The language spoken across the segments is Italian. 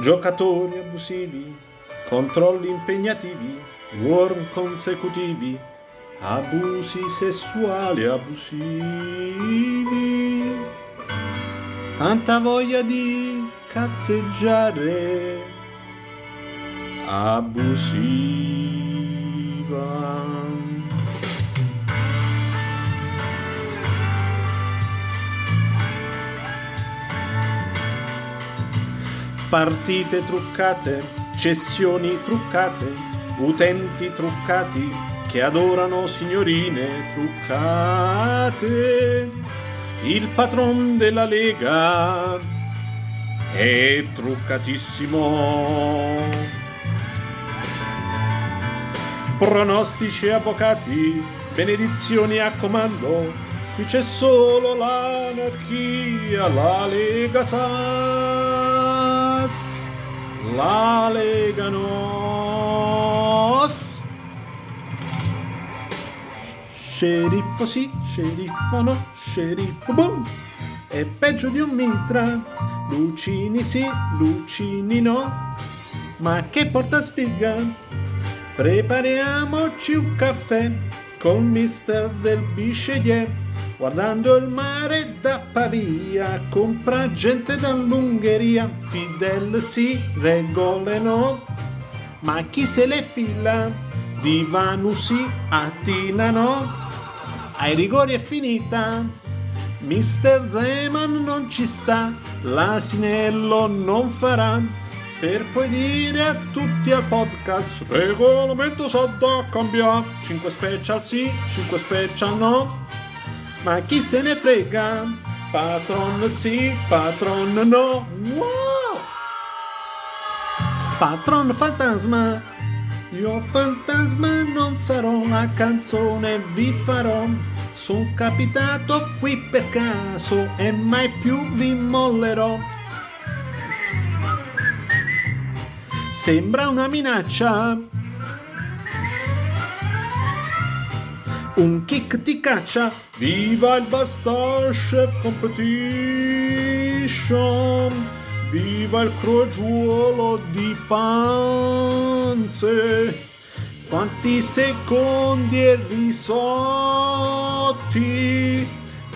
Giocatori abusivi, controlli impegnativi, worm consecutivi, abusi sessuali abusivi. Tanta voglia di cazzeggiare abusiva. Partite truccate, cessioni truccate, utenti truccati che adorano signorine truccate. Il patron della Lega è truccatissimo. Pronostici avvocati, benedizioni a comando, qui c'è solo l'anarchia, la Lega Sas, la Lega Nos. Sceriffo sì, sceriffo no, sceriffo boom, è peggio di un mitra, Lucini sì, Lucini no, ma che porta sfiga? Prepariamoci un caffè con mister del Bichelier, guardando il mare da Pavia, compra gente dall'Ungheria, Fidel sì, regole no, ma chi se le fila? Divanu sì, Attina no, ai rigori è finita. Mister Zeman non ci sta, l'asinello non farà, per poi dire a tutti al podcast, regolamento sa da cambiare, 5 special sì, 5 special no, ma chi se ne frega, patron sì, patron no, wow! Patron fantasma, io fantasma non sarò, la canzone vi farò. Sono capitato qui per caso e mai più vi mollerò. Sembra una minaccia. Un kick ti caccia. Viva il Basta Chef Competition. Viva il crogiuolo di panze. Quanti secondi e risotti.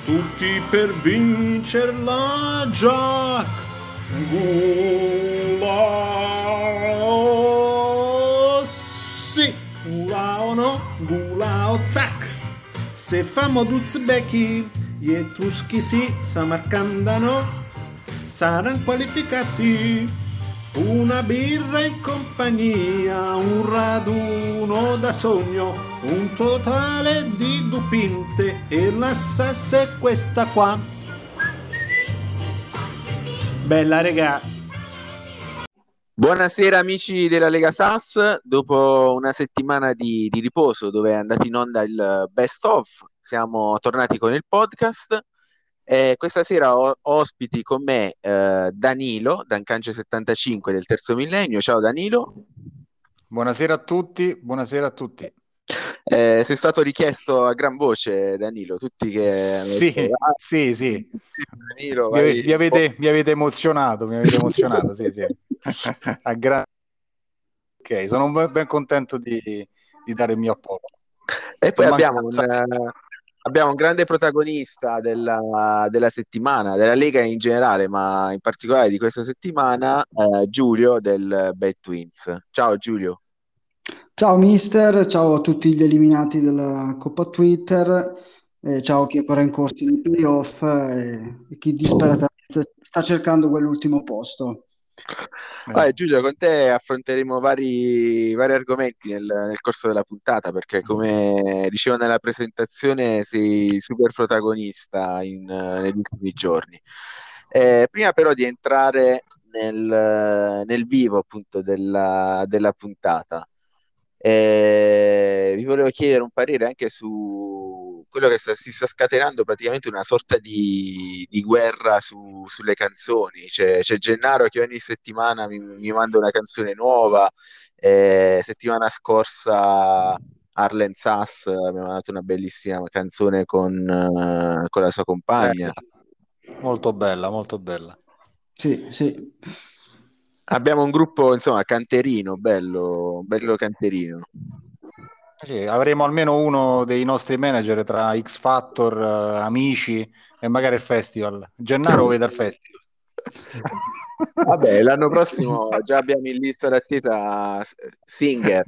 Tutti per vincerla Jack. Gulao. Sì. Gulao no. Gulao zac. Se famo Duzbecchi, gli Etruschi sì, Samarcandano, saranno qualificati. Una birra in compagnia, un raduno da sogno, un totale di dupinte e la sassa è questa qua. Bella regà. Buonasera amici della Lega Sass, dopo una settimana di, di riposo dove è andato in onda il best of, siamo tornati con il podcast. Eh, questa sera ho ospiti con me eh, Danilo, Dancance75 del terzo millennio. Ciao Danilo. Buonasera a tutti, buonasera a tutti. Eh, sei stato richiesto a gran voce, Danilo, tutti che... Sì, detto, ah, sì, sì. Danilo, vai- mi avete, mi avete emozionato, mi avete emozionato, sì, sì. A gra- ok, sono ben, ben contento di, di dare il mio apporto. E poi abbiamo un, eh, abbiamo un grande protagonista della, della settimana, della Lega in generale, ma in particolare di questa settimana, eh, Giulio del Bad Twins. Ciao Giulio. Ciao mister, ciao a tutti gli eliminati della Coppa Twitter, eh, ciao a chi è ancora in corso nei playoff eh, e chi disperatamente sta cercando quell'ultimo posto. Vai, Giulio, con te affronteremo vari, vari argomenti nel, nel corso della puntata, perché come dicevo nella presentazione, sei super protagonista in, eh, negli ultimi giorni. Eh, prima però di entrare nel, nel vivo appunto della, della puntata, eh, vi volevo chiedere un parere anche su quello che sta- si sta scatenando praticamente una sorta di, di guerra su- sulle canzoni. C'è, c'è Gennaro che ogni settimana mi, mi manda una canzone nuova. eh, settimana scorsa Arlen Sass mi ha mandato una bellissima canzone con, eh, con la sua compagna. Bella, molto bella, molto bella. Sì, sì. Abbiamo un gruppo, insomma, canterino, bello, bello canterino. Sì, avremo almeno uno dei nostri manager tra X Factor, uh, amici e magari il festival. Gennaro vede al festival. Vabbè, l'anno prossimo già abbiamo in lista d'attesa Singer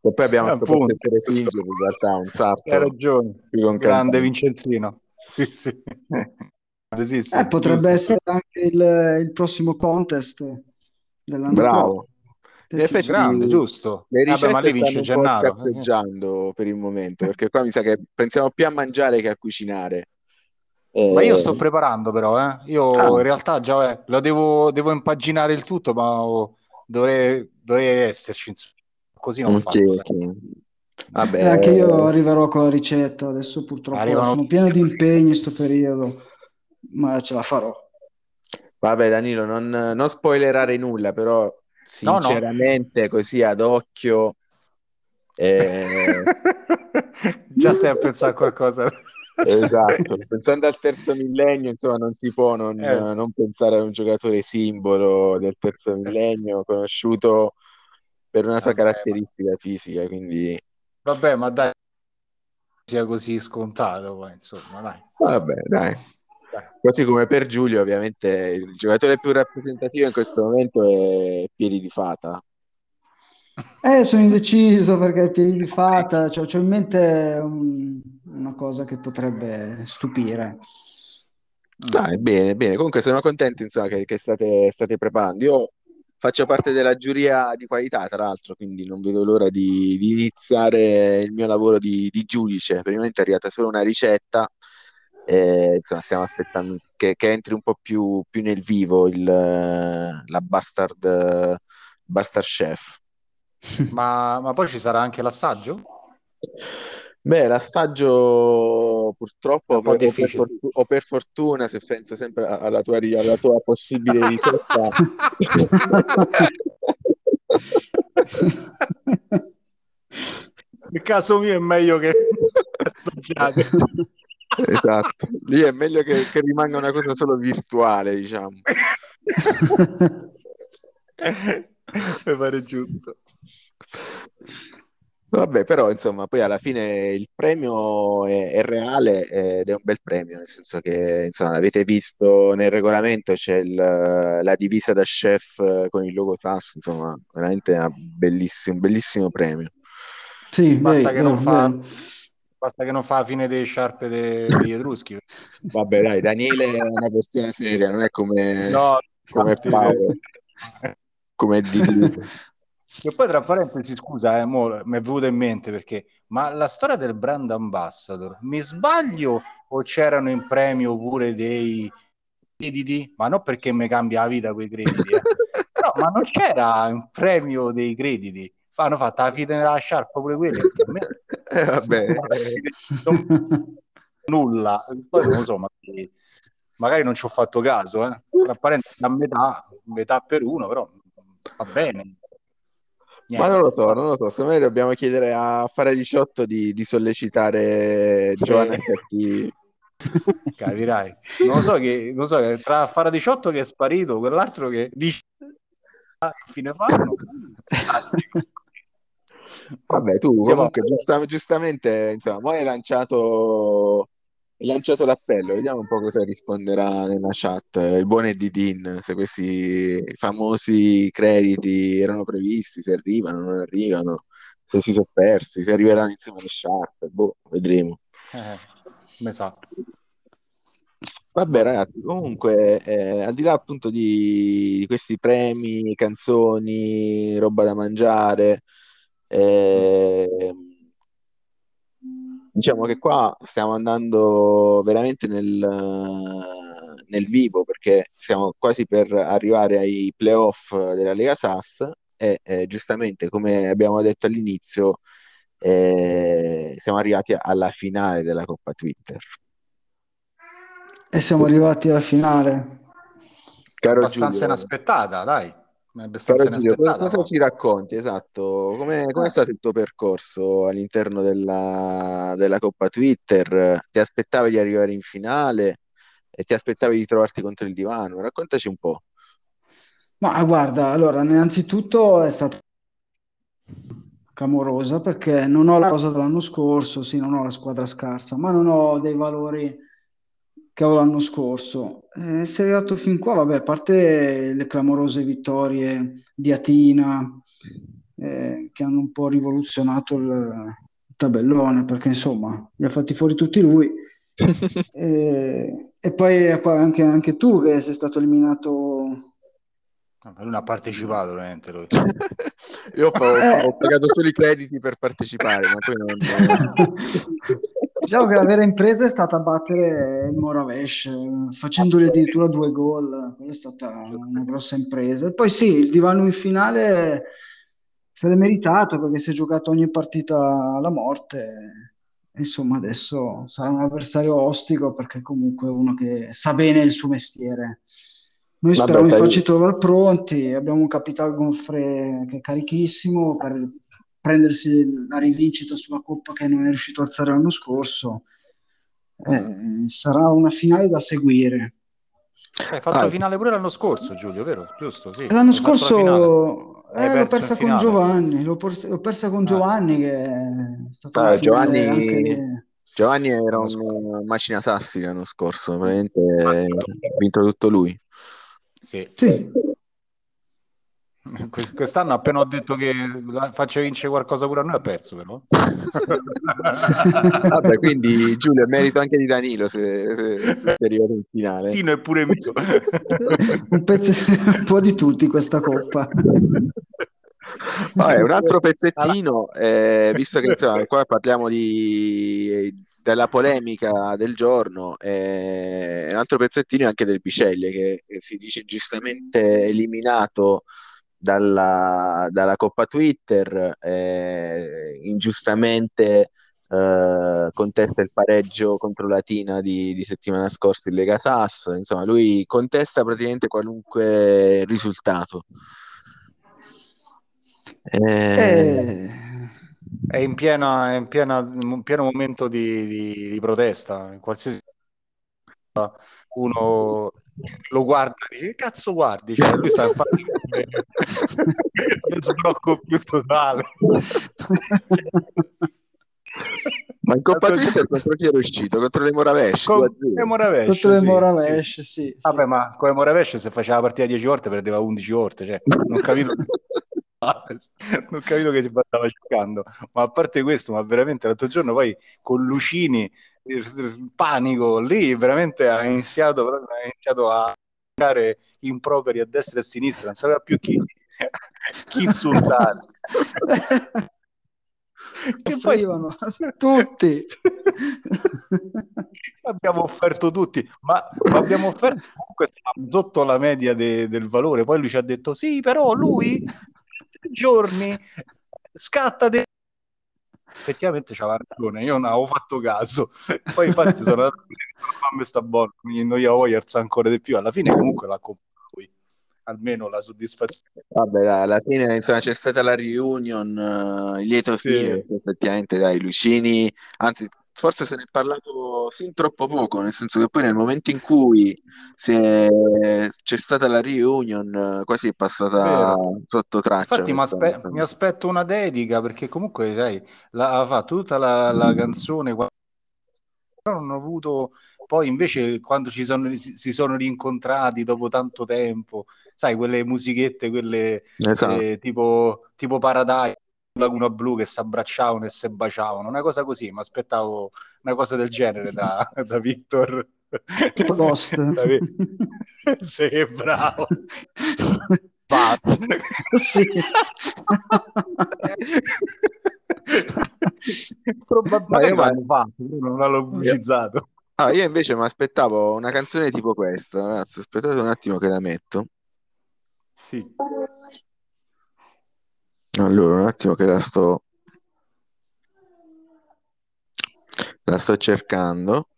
e poi abbiamo Appunto, Singer in realtà un salto. Hai ragione, grande Vincenzino. Sì, sì. sì, sì eh, potrebbe giusto. essere anche il, il, prossimo contest dell'anno Bravo. In effetti, grande, giusto. Le ricette Vabbè, ma lì vince Gennaro. scarseggiando per il momento, perché qua mi sa che pensiamo più a mangiare che a cucinare. Eh... Ma io sto preparando però, eh. io ah. in realtà già eh, lo devo, devo, impaginare il tutto, ma oh, dovrei, dovrei esserci, così non okay, fatto. Okay. Vabbè. Eh, anche io arriverò con la ricetta, adesso purtroppo Arrivano... sono pieno di impegni in questo periodo, ma ce la farò. Vabbè Danilo, non, non spoilerare nulla, però sinceramente no, no. così ad occhio... Eh... Già stai a pensare a qualcosa. esatto, pensando al terzo millennio, insomma, non si può non, eh. non, pensare a un giocatore simbolo del terzo millennio, conosciuto per una sua Vabbè, caratteristica ma... fisica, quindi... Vabbè, ma dai, sia così scontato, poi, insomma, dai. Vabbè, dai. Così come per Giulio, ovviamente, il giocatore più rappresentativo in questo momento è Piedi di Fata. Eh, sono indeciso perché il piedi di fata, cioè, ho in mente un, una cosa che potrebbe stupire. Dai, bene, bene. Comunque sono contento insomma, che, che state, state, preparando. Io faccio parte della giuria di qualità, tra l'altro, quindi non vedo l'ora di, di iniziare il mio lavoro di, di, giudice. Momento è arrivata solo una ricetta. E, insomma, stiamo aspettando che, che, entri un po' più, più nel vivo il, la Bastard, Bastard Chef. ma, ma poi ci sarà anche l'assaggio? Beh, l'assaggio purtroppo o per, fortuna, o per, fortuna, se penso sempre alla tua, alla tua possibile ricetta. Nel caso mio è meglio che esatto, lì è meglio che, che rimanga una cosa solo virtuale, diciamo. Mi pare giusto. Vabbè, però insomma, poi alla fine il premio è, è reale ed è un bel premio, nel senso che insomma, l'avete visto nel regolamento, c'è il, la divisa da chef con il logo SAS, insomma, veramente un bellissimo, bellissimo premio. Sì, basta, beh, che non fa, basta che non fa la fine delle sciarpe degli Etruschi. Vabbè, dai, Daniele è una persona seria, non è come, no, come Paolo, come di Che poi tra parentesi, scusa, eh, mi è venuto in mente perché, ma la storia del brand ambassador, mi sbaglio o c'erano in premio pure dei crediti? Ma non perché mi cambia la vita quei crediti, eh. no, ma non c'era un premio dei crediti. Fanno fatta la fine della sciarpa pure quelli. Me... Eh, vabbè. Non... Nulla. Poi non lo so, ma magari non ci ho fatto caso, eh. Parentesi, a metà, metà per uno, però va bene. Niente. Ma non lo so, non lo so. Secondo me dobbiamo chiedere a Fare 18 di, di sollecitare sì. Giovanna Cattivi. Capirai. Non lo so che, non so che tra Fara 18 che è sparito, quell'altro che dice ah, fine fanno. Vabbè, tu comunque giusta, giustamente, insomma, hai lanciato hai lanciato l'appello, vediamo un po' cosa risponderà nella chat il buon Eddie Dean, se questi famosi crediti erano previsti, se arrivano, non arrivano, se si sono persi, se arriveranno insieme alle sciarpe, boh, vedremo. Eh, sa. Vabbè ragazzi, comunque eh, al di là appunto di, di, questi premi, canzoni, roba da mangiare, eh, diciamo che qua stiamo andando veramente nel, nel vivo perché siamo quasi per arrivare ai playoff della Lega SAS e eh, giustamente come abbiamo detto all'inizio eh, siamo arrivati alla finale della Coppa Twitter. E siamo arrivati alla finale. Caro abbastanza Giulio, inaspettata, dai. Caro Giulio, cosa, cosa ci racconti? Esatto, come è eh. stato il tuo percorso all'interno della, della Coppa Twitter? Ti aspettavi di arrivare in finale e ti aspettavi di trovarti contro il divano? Raccontaci un po'. Ma guarda, allora, innanzitutto è stata clamorosa perché non ho la cosa dell'anno scorso, sì, non ho la squadra scarsa, ma non ho dei valori che avevo l'anno scorso. Eh, sei arrivato fin qua, vabbè, a parte le clamorose vittorie di Atina, eh, che hanno un po' rivoluzionato il tabellone, perché insomma, li ha fatti fuori tutti lui. e, e poi, poi anche, anche tu che sei stato eliminato lui non ha partecipato, ovviamente. Lui. Io ho, eh. ho, pagato solo i crediti per partecipare, ma poi non. diciamo che la vera impresa è stata battere il Moravesh, facendogli addirittura due gol. Quella è stata una grossa impresa. E poi sì, il divano in finale se l'è meritato perché si è giocato ogni partita alla morte. Insomma, adesso sarà un avversario ostico perché comunque è uno che sa bene il suo mestiere. Noi speriamo di farci trovare pronti, abbiamo un Capital Gonfre che è carichissimo per prendersi la rivincita sulla Coppa che non è riuscito a alzare l'anno scorso. Eh, sarà una finale da seguire. Hai fatto ah, la finale pure l'anno scorso, Giulio, vero? Giusto? Sì. L'anno scorso eh, l'ho persa con Giovanni, l'ho, persa, l'ho persa con ah. Giovanni che è stato ah, Giovanni... Anche... Giovanni era un macina sassi l'anno scorso, veramente ha vinto tutto lui. Sì. sì. Quest'anno appena ho detto che faccio vincere qualcosa pure a noi ha perso però. Vabbè, quindi Giulio è merito anche di Danilo se, se, se è arrivato in finale. Tino è pure mio. un, pezzo, un po' di tutti questa coppa. Vabbè, un altro pezzettino, eh, visto che insomma, qua parliamo di, della polemica del giorno, eh, un altro pezzettino è anche del Biceglie che, che si dice giustamente eliminato dalla, dalla Coppa Twitter, eh, ingiustamente eh, contesta il pareggio contro Latina di, di settimana scorsa in Lega Sass, insomma lui contesta praticamente qualunque risultato. Eh... È in, piena, è in, piena, in pieno momento di, di, di protesta, qualsiasi uno lo guarda e dice che cazzo guardi? Cioè, lui sta facendo sblocco più totale. Ma in Coppa Twitter contro chi era uscito? Contro le Moravesh? Con le Moravesh, contro sì, le Moravesh, sì. sì, Vabbè, ma con le Moravesh se faceva la partita 10 volte perdeva 11 volte, cioè, non capito non capito che ci stava giocando. Ma a parte questo ma veramente l'altro giorno poi con Lucini panico lì veramente ha iniziato, ha iniziato a giocare improperi a destra e a sinistra non sapeva più chi, chi insultare. Che poi tutti. Abbiamo offerto tutti ma, ma abbiamo offerto comunque sotto la media de, del valore. Poi lui ci ha detto sì però lui giorni. Scatta de- effettivamente c'aveva ragione io non avevo fatto caso. Poi infatti sono andato a fammi sta buono mi annoiavo Warriors ancora di più. Alla fine comunque l'ha comprato lui almeno la soddisfazione. Vabbè alla fine insomma c'è stata la reunion uh, lieto fine sì. effettivamente dai Lucini anzi forse se ne è parlato sin troppo poco, nel senso che poi nel momento in cui è, c'è stata la reunion quasi è passata Vero. sotto traccia. Infatti mi, aspe- mi, aspetto una dedica perché comunque sai, la, ha fatto tutta la, la canzone però non ho avuto poi invece quando ci sono, si sono rincontrati dopo tanto tempo sai quelle musichette quelle esatto. eh, tipo, tipo Paradise Laguna Blu che si abbracciavano e si baciavano, una cosa così, mi aspettavo una cosa del genere da, da Victor. Tipo Ghost. sì, bravo. Sì. Probabilmente l'hanno fatto, non l'hanno pubblicizzato. Ah, io invece mi aspettavo una canzone tipo questa, ragazzi, aspettate un attimo che la metto. Sì. Allora, un attimo che la sto... La sto cercando.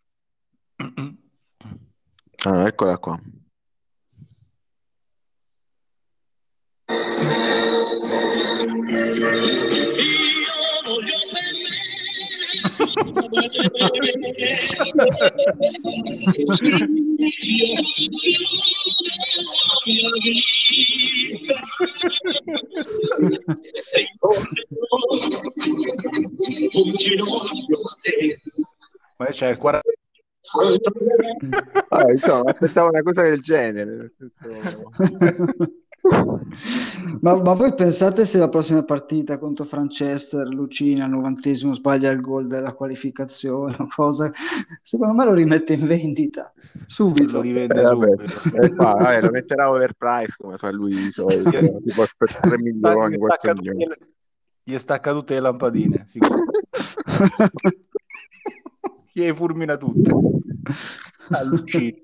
Allora, eccola qua. Ma c'è il 40 Ah, insomma, aspettavo una cosa del genere. nel senso- Ma, ma voi pensate se la prossima partita contro Franchester, Lucini al novantesimo sbaglia il gol della qualificazione o cosa? Secondo me lo rimette in vendita lo subito. rivende Eh, vabbè, subito. eh, fa- vabbè, lo metterà overprice come fa lui di solito, tipo per 3 milioni, Gli 4 stacca, milioni. tutte le, gli stacca tutte le lampadine, sicuro. Gli fulmina tutte. Ah, Lucini.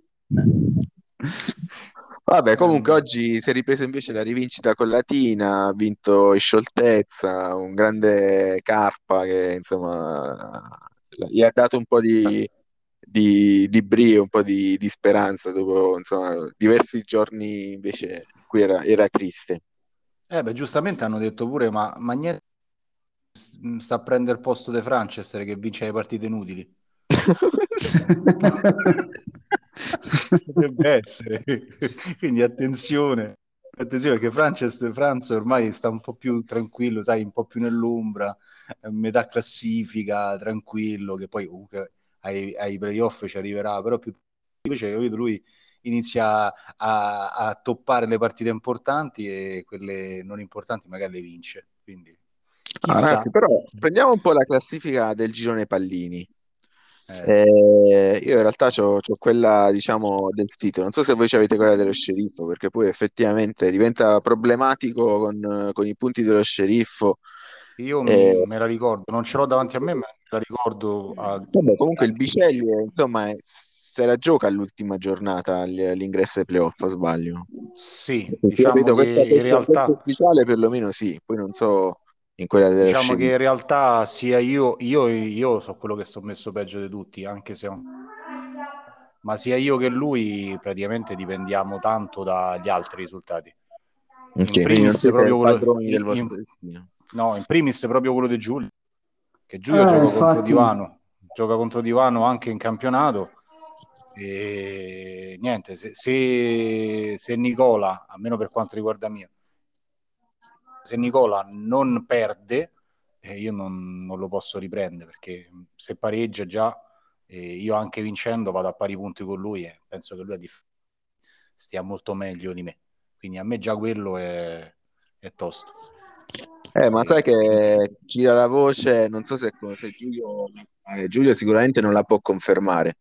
Vabbè, comunque oggi si è ripresa invece la rivincita con Latina, ha vinto in scioltezza, un grande Carpa che insomma gli ha dato un po' di, di, di brio, un po' di, di speranza dopo insomma, diversi giorni invece in cui era, era triste. Eh beh, giustamente hanno detto pure, ma, ma niente sta a prendere il posto di Franchester che vince le partite inutili. Potrebbe essere. Quindi attenzione. Attenzione perché Frances, Franz ormai sta un po' più tranquillo, sai, un po' più nell'ombra, metà classifica, tranquillo, che poi comunque ai, ai playoff ci arriverà, però più invece capito, lui inizia a, a toppare le partite importanti e quelle non importanti magari le vince. Quindi Ah, ragazzi, però prendiamo un po' la classifica del girone pallini. Eh, Eh, io in realtà ho quella, diciamo, del sito. Non so se voi avete quella dello sceriffo, perché poi effettivamente diventa problematico con, con i punti dello sceriffo. io Eh, me la ricordo, non ce l'ho davanti a me, ma me la ricordo a vabbè, comunque il Bicelli, insomma, è- se la gioca all'ultima giornata all- all'ingresso ai playoff, sbaglio? Sì, diciamo che questa, in questa, realtà ufficiale perlomeno sì, poi non so in quella dello Diciamo che sceriffo. in realtà sia io, io, io so quello che sto messo peggio di tutti, anche se ma sia io che lui praticamente dipendiamo tanto dagli altri risultati. In Ok, quindi non primis proprio quello, in- vostro in- no, in primis proprio quello di Giulio, che Giulio Eh, gioca contro infatti, Divano, gioca contro Divano anche in campionato e niente, se, se, se Nicola, almeno per quanto riguarda me, se Nicola non perde, eh, io non, non lo posso riprendere perché se pareggia già, eh, io anche vincendo vado a pari punti con lui e penso che lui dif- stia molto meglio di me. Quindi a me già quello è, è tosto. Eh, ma sai che gira la voce, non so se, se Giulio, eh, Giulio sicuramente non la può confermare,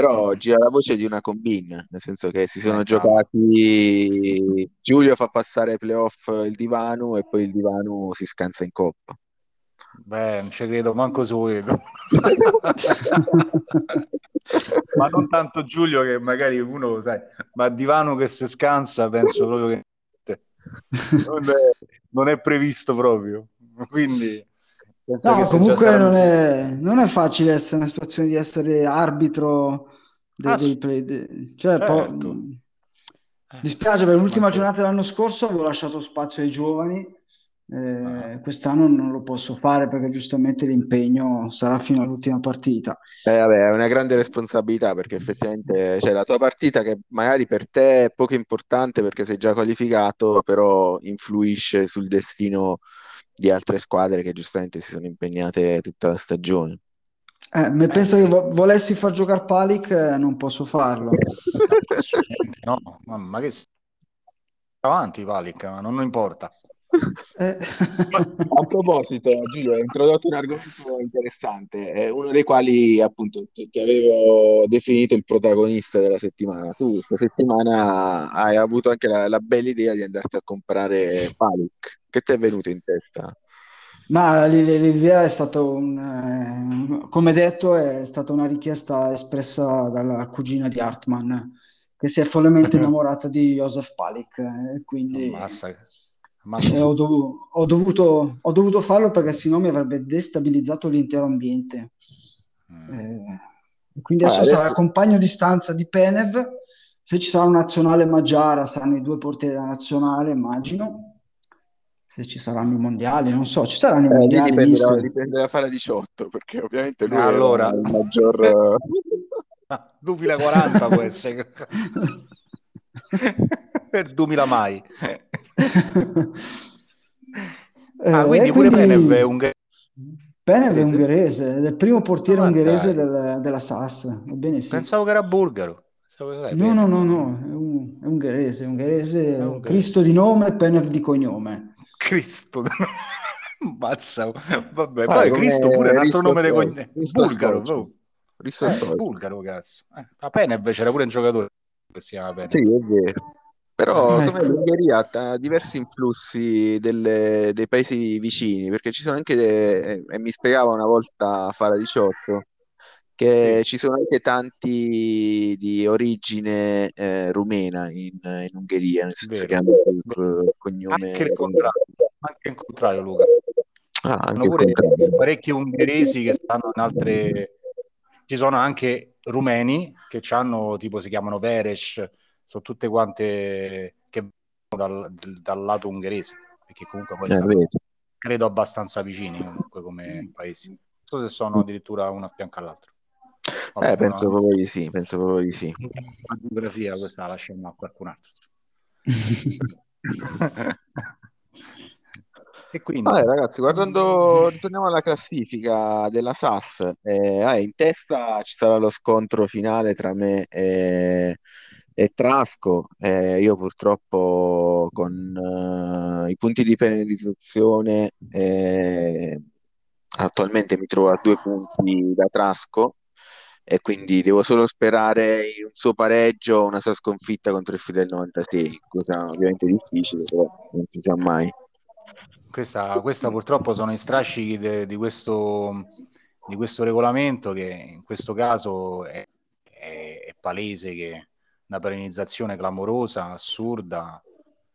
però gira la voce di una combine, nel senso che si sono Eh, giocati, Giulio fa passare ai playoff il divano e poi il divano si scansa in coppa. Beh, non ci credo manco su quello. ma non tanto Giulio che magari uno, sai, ma Divano che si scansa, penso proprio che non è, non è previsto proprio. Quindi penso No, comunque non è, non è facile essere nella situazione di essere arbitro dei, Ah, dei play. de- cioè, po- certo. mh, Eh, dispiace perché l'ultima giornata dell'anno scorso avevo lasciato spazio ai giovani, Ah. eh, quest'anno non lo posso fare perché giustamente l'impegno sarà fino all'ultima partita. Eh, vabbè, è una grande responsabilità perché effettivamente cioè, la tua partita che magari per te è poco importante perché sei già qualificato, però influisce sul destino di altre squadre che giustamente si sono impegnate tutta la stagione. Eh, me Eh, pensa sì. che vo- volessi far giocare Palic, eh, non posso farlo. No, ma, ma che avanti Palic, ma non importa. Eh. A proposito, Giulio, hai introdotto un argomento interessante, eh, uno dei quali appunto ti, avevo definito il protagonista della settimana. Tu questa settimana hai avuto anche la, la bella idea di andarti a comprare Palic. Che ti è venuto in testa? Ma l'idea è stata un, eh, come detto, è stata una richiesta espressa dalla cugina di Hartmann, che si è follemente innamorata di Josef Palic, eh, quindi Ammazza, ammazza eh, ho, dovu- ho dovuto, ho dovuto farlo perché sennò mi avrebbe destabilizzato l'intero ambiente. Mm. Eh, quindi Ah, adesso sarà adesso compagno di stanza di Penev. Se ci sarà un nazionale Maggiara, saranno i due portieri della nazionale, immagino. Se ci saranno i mondiali, non so, ci saranno i eh, mondiali, dipende da, dipende da fare 18, perché ovviamente lui era allora, il maggior... dubila 40 può essere. Per 2000 mai. ah, quindi pure quindi... Penev è ungherese. Penev è ungherese, è il primo portiere ah, ungherese del, della SAS. Ebbene sì. Pensavo che era bulgaro. No, no, no, no, è, un, è ungherese, ungherese, è ungherese. Cristo di nome, Penev di cognome. Cristo di nome. Mazza, vabbè, ah, poi Cristo pure è un altro nome di cognome. Bulgaro, oh. eh, bulgaro, cazzo. Eh, a Penev c'era pure un giocatore che si chiama Penev. Sì, è vero. Però ecco. l'Ungheria ha diversi influssi delle, dei paesi vicini, perché ci sono anche, de, e mi spiegava una volta Fara 18, che sì. ci sono anche tanti di origine eh, rumena in, in, Ungheria, nel senso Vero. che hanno il cognome... Anche il contrario, anche il contrario Luca. Ah, anche pure parecchi ungheresi che stanno in altre... Ci sono anche rumeni che hanno, tipo si chiamano Veres, sono tutte quante che dal, dal lato ungherese, perché comunque poi eh, credo abbastanza vicini comunque come paesi. Non so se sono addirittura uno a fianco all'altro. Vabbè, eh, penso no. proprio di sì, penso proprio di sì. La geografia questa la lasciamo a qualcun altro. e quindi... Vabbè, ragazzi, guardando, torniamo alla classifica della SAS, eh, ah, in testa ci sarà lo scontro finale tra me e e Trasco, eh, io purtroppo con uh, i punti di penalizzazione eh, attualmente mi trovo a due punti da Trasco e quindi devo solo sperare in un suo pareggio o una sua sconfitta contro il Fidel 96, cosa ovviamente difficile, però non si sa mai. Questa, questa purtroppo sono i strascichi de, di, questo, di questo regolamento che in questo caso è, è, è palese che una perenizzazione clamorosa, assurda,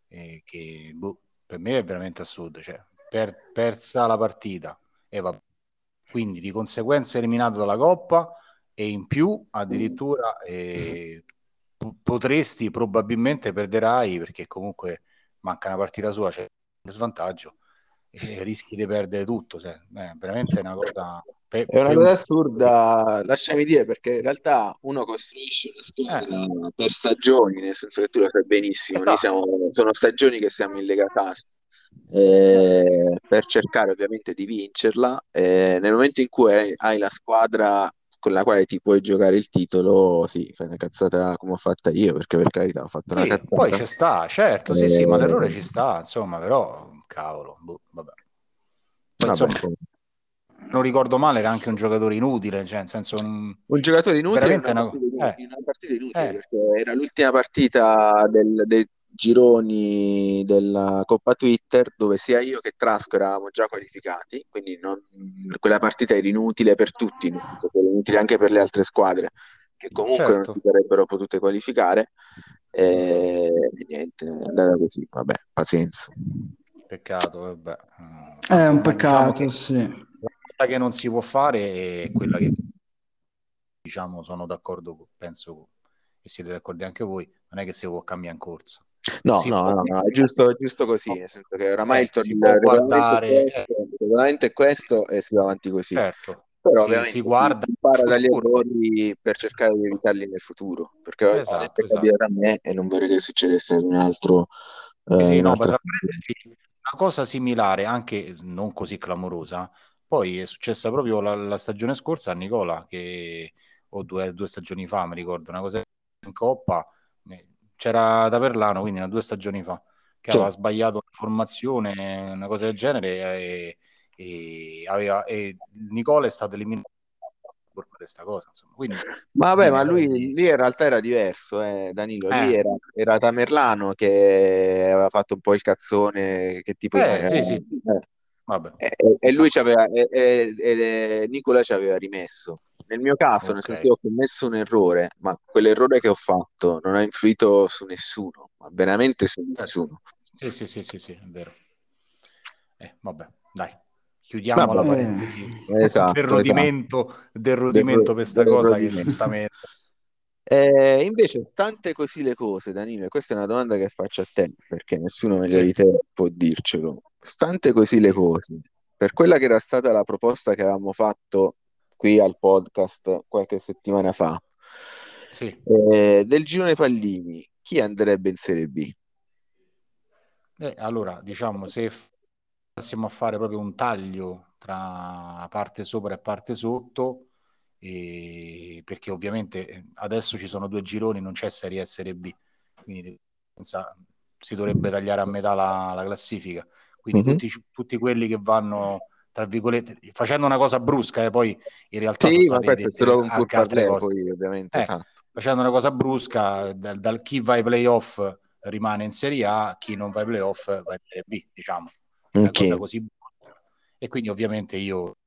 eh, che boh, per me è veramente assurdo. Cioè, per, persa la partita e va quindi di conseguenza eliminato dalla Coppa e in più addirittura eh, p- potresti probabilmente perderai perché comunque manca una partita sua, c'è un svantaggio e rischi di perdere tutto. Cioè, è veramente una cosa per, è una cosa assurda, lasciami dire, perché in realtà uno costruisce una squadra eh. per stagioni, nel senso che tu lo sai benissimo, esatto. noi siamo, sono stagioni che siamo in Lega Fast. Eh, per cercare ovviamente di vincerla eh, nel momento in cui hai, hai, la squadra con la quale ti puoi giocare il titolo sì, fai una cazzata come ho fatta io perché per carità ho fatto una cazzata poi ci sta, certo, sì sì, ma l'errore ci sta insomma, però cavolo, boh, vabbè. Poi, vabbè. Insomma, non ricordo male, era anche un giocatore inutile, cioè, nel senso, un, un giocatore inutile in una, partita, eh. una partita inutile, eh. perché era l'ultima partita del, dei gironi della Coppa Twitter dove sia io che Trasco eravamo già qualificati, quindi non, quella partita era inutile per tutti, nel senso che era inutile anche per le altre squadre che comunque certo. non si sarebbero potute qualificare e, e niente, è andata così, vabbè, pazienza. Peccato, vabbè. È un peccato, diciamo che... sì cosa che non si può fare è quella che diciamo sono d'accordo, penso che siete d'accordo anche voi, non è che si può cambiare in corso. No, no, no, no, è giusto, è giusto così, nel senso che oramai eh, il torneo guardare... regolamento è questo e si va avanti così. Certo. Però si, ovviamente si guarda si impara dagli errori per cercare di evitarli nel futuro, perché esatto, esatto. a me e non vorrei che succedesse ad un altro... Eh, sì, no, tra una cosa similare, anche non così clamorosa, poi è successa proprio la, la stagione scorsa a Nicola, che, o due, due, stagioni fa, mi ricordo, una cosa in Coppa, c'era da Perlano, quindi una, due stagioni fa, che sì. aveva sbagliato una formazione, una cosa del genere, e, e, aveva, e Nicola è stato eliminato questa cosa. Insomma. Quindi, ma vabbè, ma lui lì in realtà era diverso, eh, Danilo. Eh. Lì era, era, Tamerlano che aveva fatto un po' il cazzone. Che tipo eh, di... sì, sì. Eh. E, e, lui ci aveva, e, e, e, Nicola ci aveva rimesso. Nel mio caso, okay. nel senso che ho commesso un errore, ma quell'errore che ho fatto non ha influito su nessuno, ma veramente su certo. nessuno. Sì, sì, sì, sì, sì, è vero. Eh, vabbè, dai, chiudiamo vabbè. la parentesi esatto, del rodimento, esatto. del rodimento per questa cosa che giustamente... Eh, invece, tante così le cose, Danilo, questa è una domanda che faccio a te, perché nessuno meglio sì. di te può dircelo. Stante così le cose, per quella che era stata la proposta che avevamo fatto qui al podcast qualche settimana fa, sì. eh, del girone Pallini, chi andrebbe in Serie B? Eh, allora, diciamo, se andassimo a fare proprio un taglio tra parte sopra e parte sotto, e perché ovviamente eh, adesso ci sono due gironi, non c'è Serie A e Serie B, quindi si dovrebbe tagliare a metà la, la classifica. Quindi mm-hmm. tutti, tutti, quelli che vanno, tra virgolette, facendo una cosa brusca, e eh, poi in realtà sì, sono state dette un pur parlé, poi ovviamente, eh, esatto. Facendo una cosa brusca, dal, dal, chi va ai playoff rimane in Serie A, chi non va ai playoff va in Serie B, diciamo. Una okay. cosa così. E quindi ovviamente io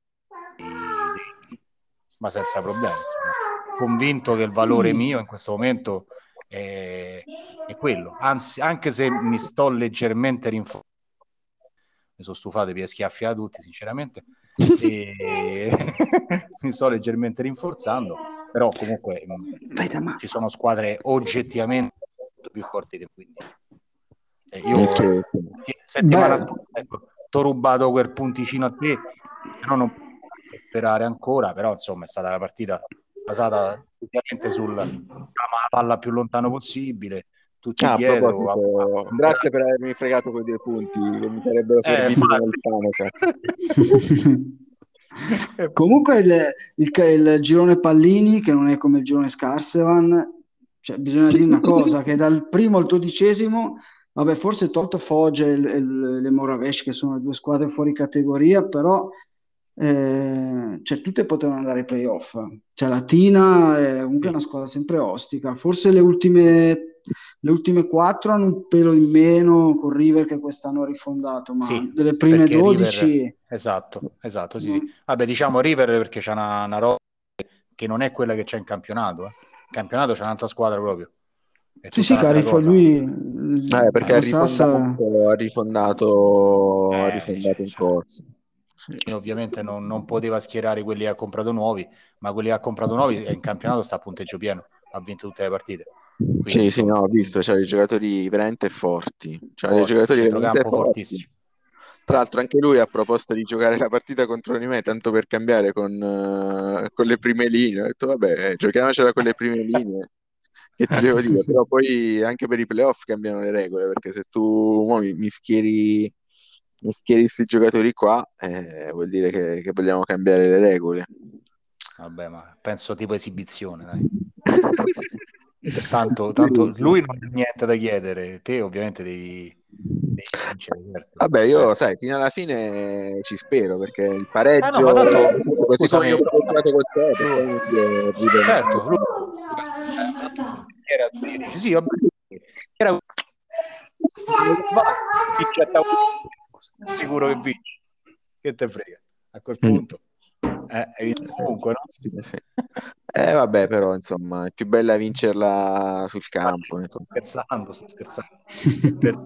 ma senza problemi. Insomma. Convinto che il valore mm. mio in questo momento è, è quello. Anzi, anche se mi sto leggermente rinforzando, mi sono stufato di schiaffi a tutti, sinceramente. e... mi sto leggermente rinforzando, però comunque mm, ci sono squadre oggettivamente più forti di quindi. Eh, io settimana scorsa ecco, ti ho rubato quel punticino a te, però non sperare ancora, però insomma è stata una partita basata ovviamente sul la palla più lontano possibile. Tutti ah, dietro, a, a... Grazie per avermi fregato quei due punti che mi sarebbero eh, serviti eh, Comunque il, il, il, girone Pallini, che non è come il girone Scarsevan, cioè, bisogna dire una cosa, che dal primo al dodicesimo, vabbè, forse tolto Foggia e, e le Moravesh, che sono le due squadre fuori categoria, però eh, cioè tutte potevano andare ai playoff. Cioè Latina è comunque una squadra sempre ostica. Forse le ultime, le ultime quattro hanno un pelo in meno con River che quest'anno ha rifondato, ma sì, delle prime 12... River... Esatto, esatto, sì, mm. sì. Vabbè, diciamo River perché c'è una, una roba che non è quella che c'è in campionato. Eh. In campionato c'è un'altra squadra proprio. Sì, sì, Carifo, lui... Eh, perché ha rifondato, Sassa... ha rifondato, eh, ha rifondato in corso. Sì. Ovviamente non, non, poteva schierare quelli che ha comprato nuovi, ma quelli che ha comprato nuovi in campionato sta a punteggio pieno, ha vinto tutte le partite. Quindi, sì, sì, no, ho visto, c'ha dei giocatori veramente forti, c'ha dei giocatori veramente forti. fortissimi. Tra l'altro anche lui ha proposto di giocare la partita contro di me, tanto per cambiare con, uh, con le prime linee. Ho detto, vabbè, giochiamocela con le prime linee. che ti devo dire? Però poi anche per i playoff cambiano le regole, perché se tu mi, mi schieri schieri questi giocatori qua, eh, vuol dire che, che, vogliamo cambiare le regole. Vabbè, ma penso tipo esibizione, dai. tanto, tanto lui non ha niente da chiedere, te ovviamente devi, devi vincere. Certo. Vabbè, io sai, fino alla fine ci spero perché il pareggio, ah, no, tanto, così come io ho giocato con te, lui, certo, lui era, dici, sì, vabbè, era va, sicuro che vinci. Che te frega? A quel mm. punto. Eh, vinto comunque, no? Sì, sì. Eh, vabbè, però, insomma, è più bella vincerla sul campo. Sto scherzando, sto scherzando. per...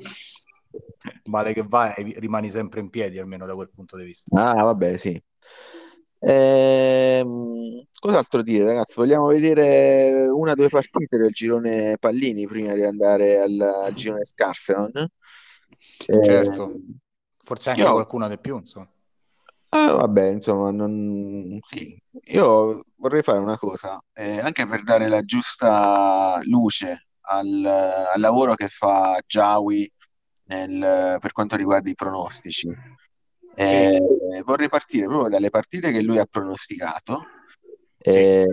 Male che vai, rimani sempre in piedi, almeno da quel punto di vista. Ah, vabbè, sì. Ehm, cos'altro dire, ragazzi? Vogliamo vedere una o due partite del girone Pallini prima di andare al, al girone Scarseon? Certo. Eh, Forse anche io... qualcuna di più, insomma. Ah, vabbè, insomma, non... sì. Io vorrei fare una cosa, eh, anche per dare la giusta luce al, al lavoro che fa Jawi nel, per quanto riguarda i pronostici. Eh, sì. Vorrei partire proprio dalle partite che lui ha pronosticato e,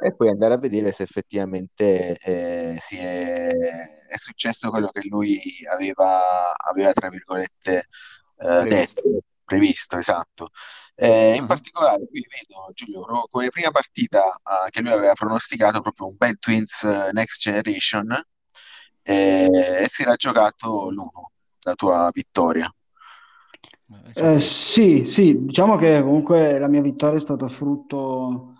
e poi andare a vedere se effettivamente eh, si è, è, successo quello che lui aveva, aveva tra virgolette, eh, previsto. detto, previsto, esatto. Eh, in mhm. particolare, qui vedo Giulio, come prima partita uh, che lui aveva pronosticato proprio un Bad Twins uh, Next Generation eh, e si era giocato l'uno, la tua vittoria. Eh, sì, sì, diciamo che comunque la mia vittoria è stata frutto,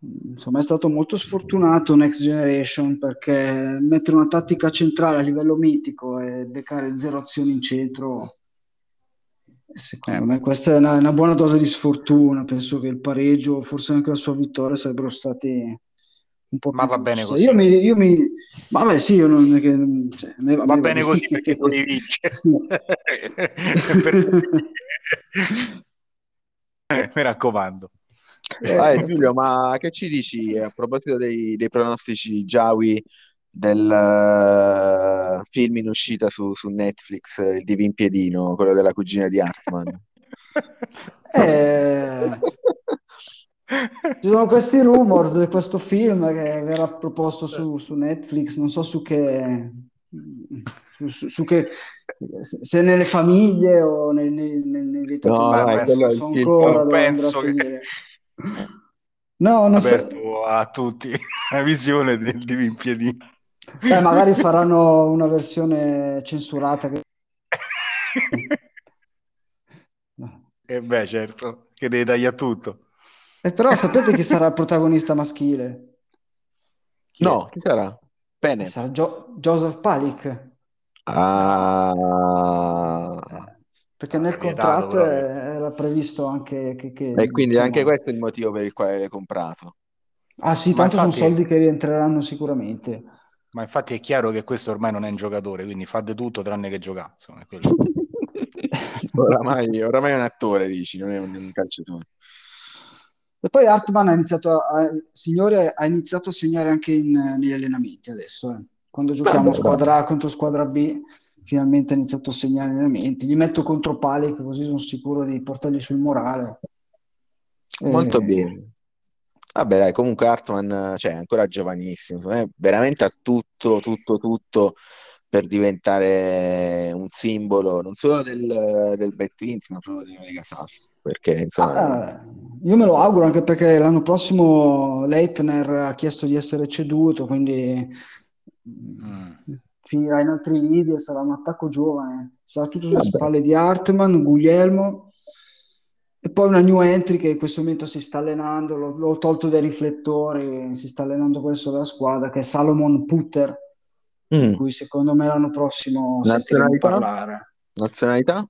insomma, è stato molto sfortunato Next Generation perché mettere una tattica centrale a livello mitico e beccare zero azioni in centro Secondo me questa è una, una, buona dose di sfortuna. Penso che il pareggio, forse anche la sua vittoria, sarebbero stati un po' Ma va bene così. Io mi, io mi... Vabbè, sì, io non... Che, cioè, me, va, me bene va così perché tu li vinci. mi raccomando. Eh, Giulio, ma che ci dici a proposito dei, dei pronostici Jawi del uh, film in uscita su, su, Netflix, il Divin Piedino, quello della cugina di Hartman. eh... Ci sono questi rumor di questo film che verrà proposto su, su Netflix, non so su che, su, su, che se nelle famiglie o nei, nei, nei vita no, no, so ancora penso che no, non aperto so... a tutti la visione del Divin Piedino eh, magari faranno una versione censurata che... e eh beh certo che devi tagliare tutto eh, però sapete chi sarà il protagonista maschile? Chi no, è? chi sarà? Bene. Sarà Gio- Joseph Palik. Ah. Perché nel contratto era previsto anche che, che... E quindi anche questo è il motivo per il quale l'hai comprato. Ah sì, tanto infatti... sono soldi che rientreranno sicuramente. Ma infatti è chiaro che questo ormai non è un giocatore, quindi fa di tutto tranne che giocare. Oramai, oramai, è un attore, dici, non è un, un calciatore. E poi Hartman ha iniziato a, signore, ha iniziato a segnare anche in, negli allenamenti adesso. Eh. Quando giochiamo Beh, squadra A contro squadra B, finalmente ha iniziato a segnare negli allenamenti. Li metto contro Pali, che così sono sicuro di portargli sul morale. Molto e... bene. Vabbè, dai, comunque Hartman cioè, è ancora giovanissimo, è veramente ha tutto, tutto, tutto per diventare un simbolo non solo del, del Bad Twins, ma proprio della Lega Sass. Perché insomma. Ah, io me lo auguro anche perché l'anno prossimo Leitner ha chiesto di essere ceduto, quindi mm. finirà in altri lidi e sarà un attacco giovane. Sarà tutto sulle spalle di Hartman, Guglielmo. E poi una new entry che in questo momento si sta allenando, l'ho, l'ho tolto dai riflettori, si sta allenando questo della squadra, che è Salomon Putter mm. di cui secondo me l'anno prossimo Nazionalità? parlare. Nazionalità?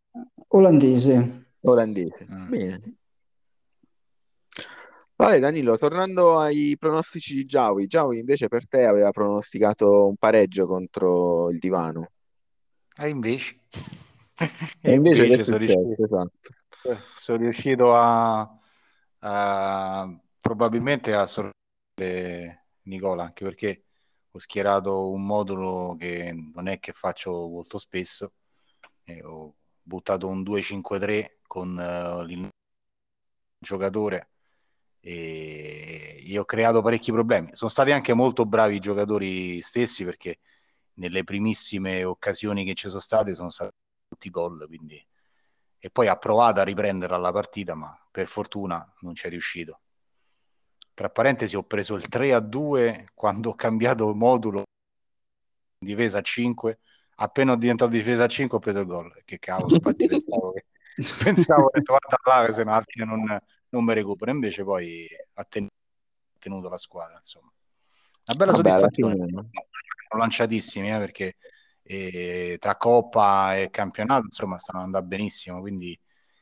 Olandese. Olandese, mm. bene. Vabbè Danilo, tornando ai pronostici di Giaui, Giaui invece per te aveva pronosticato un pareggio contro il divano. E invece? E invece, invece successo? Riuscito, esatto. Sono riuscito a, a probabilmente a sorprendere Nicola, anche perché ho schierato un modulo che non è che faccio molto spesso, e ho buttato un 2-5-3 con uh, il giocatore e io ho creato parecchi problemi. Sono stati anche molto bravi i giocatori stessi perché nelle primissime occasioni che ci sono state sono stati tutti gol, quindi... e poi ha provato a riprendere la partita, ma per fortuna non ci è riuscito. Tra parentesi ho preso il 3 a 2 quando ho cambiato modulo difesa a 5 appena ho diventato difesa a 5 ho preso il gol. Che cavolo infatti pensavo che pensavo che guarda là se no alla fine non, non mi recupero. Invece poi ha tenuto la squadra insomma. Una bella Vabbè, soddisfazione. sono lanciatissimi eh, perché eh, tra Coppa e campionato insomma stanno andando benissimo quindi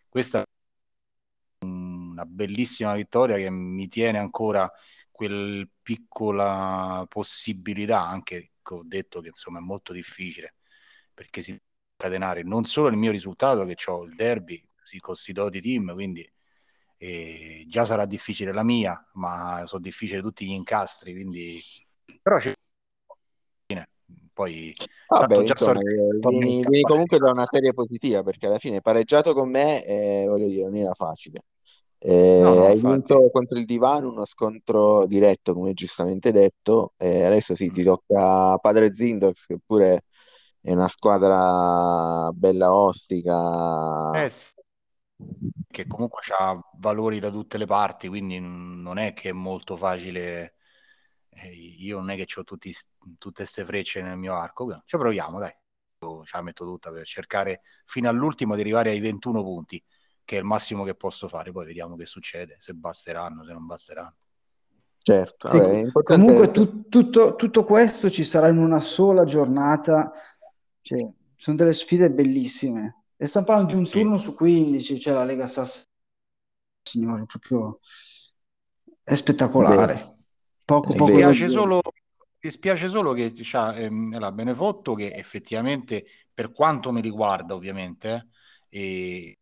questa una bellissima vittoria che mi tiene ancora quel piccola possibilità, anche che ho detto che insomma è molto difficile perché si deve catenare non solo il mio risultato che ho il derby si costituito di team, quindi eh, già sarà difficile la mia, ma sono difficili tutti gli incastri, quindi però c'è poi Vabbè, insomma, vieni, vieni comunque da una serie positiva perché alla fine pareggiato con me eh, voglio dire non era facile eh, no, no, hai infatti. vinto contro il divano uno scontro diretto, come giustamente detto. E adesso sì, ti tocca Padre Zindox, che pure è una squadra bella ostica. Eh sì. Che comunque ha valori da tutte le parti, quindi non è che è molto facile. Io non è che ho tutte queste frecce nel mio arco. Ci proviamo, dai. Ce la metto tutta per cercare fino all'ultimo di arrivare ai 21 punti che è il massimo che posso fare, poi vediamo che succede, se basteranno, se non basteranno. Certo, sì, vabbè, comunque tu, tutto, tutto, questo ci sarà in una sola giornata, cioè, sono delle sfide bellissime. E stiamo parlando di un sì. turno su 15, cioè la Lega Sass, signori, proprio è spettacolare. Beh, poco, poco spiace solo, mi spiace solo che c'ha ehm, la Benefotto che effettivamente, per quanto mi riguarda ovviamente, eh,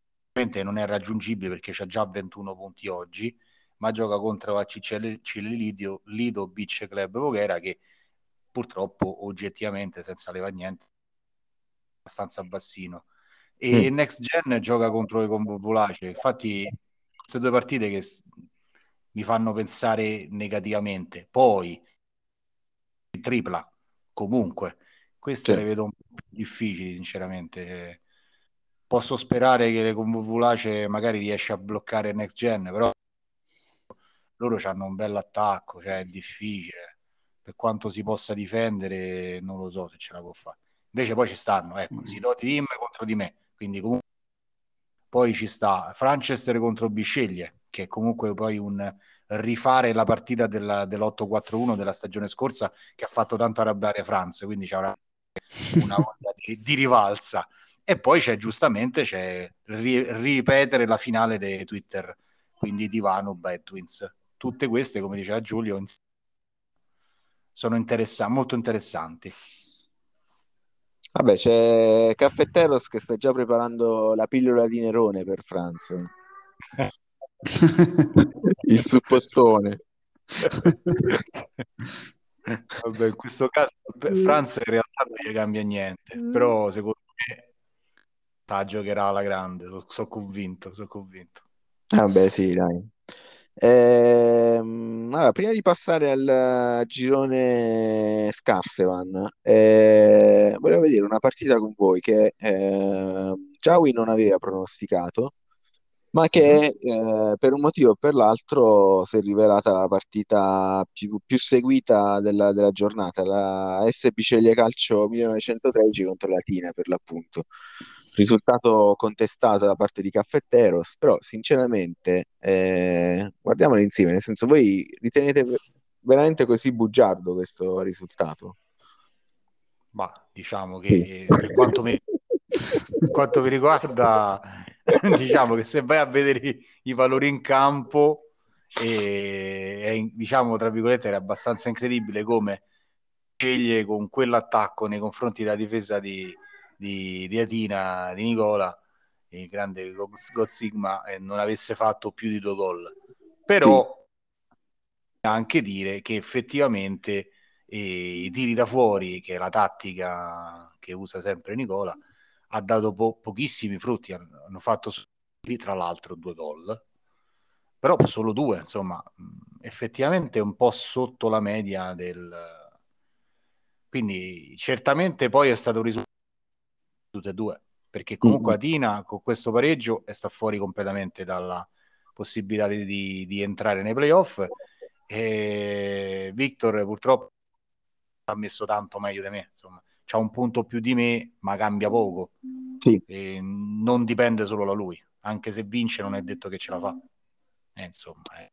non è raggiungibile perché c'ha già 21 punti oggi, ma gioca contro ACC Lido, Lido Beach Club Voghera che purtroppo oggettivamente senza leva niente abbastanza bassino. E mm. Next Gen gioca contro le convolvulacee infatti queste due partite che mi fanno pensare negativamente poi tripla comunque queste sì. le vedo un po' difficili sinceramente posso sperare che le convolvulacee magari riesce a bloccare Next Gen però loro hanno un bel attacco cioè è difficile per quanto si possa difendere, non lo so se ce la può fare. Invece poi ci stanno, ecco, mm. si doti team contro di me, quindi comunque poi ci sta Franchester contro Bisceglie, che è comunque poi un rifare la partita della, dell'8-4-1 della stagione scorsa che ha fatto tanto arrabbiare Franz, quindi c'è una, una voglia di, di, rivalsa. E poi c'è giustamente c'è ri, ripetere la finale dei Twitter, quindi Divano Bad Twins. Tutte queste, come diceva Giulio, sono interessa- molto interessanti. Vabbè, c'è Caffetteros che sta già preparando la pillola di Nerone per Franz. Il suppostone. Vabbè, in questo caso Franz in realtà non gli cambia niente, però secondo me la giocherà alla grande, sono so convinto, sono convinto. Vabbè, sì, dai. Ehm, allora, prima di passare al girone Scarsevan, eh, volevo vedere una partita con voi che eh, Giawi non aveva pronosticato, ma che eh, per un motivo o per l'altro si è rivelata la partita più, più seguita della, della, giornata, la SB Ceglie Calcio 1913 contro Latina per l'appunto risultato contestato da parte di Caffetteros, però sinceramente eh, guardiamolo insieme, nel senso voi ritenete veramente così bugiardo questo risultato? Ma diciamo che sì. per quanto mi, quanto mi riguarda, diciamo che se vai a vedere i, i valori in campo, e, è, diciamo tra virgolette, era abbastanza incredibile come sceglie con quell'attacco nei confronti della difesa di, di, di Atina, di Nicola, il grande God Sigma, e non avesse fatto più di due gol. Però sì. anche dire che effettivamente eh, i tiri da fuori, che è la tattica che usa sempre Nicola, ha dato po- pochissimi frutti, hanno, fatto tra l'altro due gol, però solo due, insomma, effettivamente un po' sotto la media del... Quindi certamente poi è stato un risultato tutte e due, perché comunque mm-hmm. Atina con questo pareggio sta fuori completamente dalla possibilità di, di entrare nei playoff e Victor purtroppo ha messo tanto meglio di me, insomma, c'ha un punto più di me, ma cambia poco. Sì. E non dipende solo da lui, anche se vince non è detto che ce la fa. Eh, insomma, eh.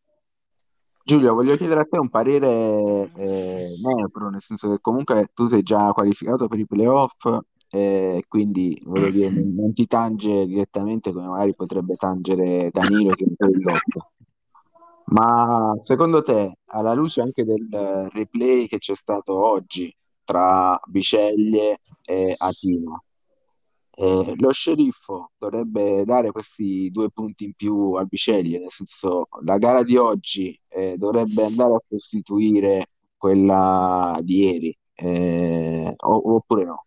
Giulio, voglio chiedere a te un parere eh, neutro, nel senso che comunque tu sei già qualificato per i playoff e quindi voglio dire, non ti tange direttamente come magari potrebbe tangere Danilo che è il lotto. Ma secondo te, alla luce anche del replay che c'è stato oggi tra Biceglie e Atina, eh, lo sceriffo dovrebbe dare questi due punti in più al Biceglie, nel senso la gara di oggi eh, dovrebbe andare a costituire quella di ieri, eh, oppure no?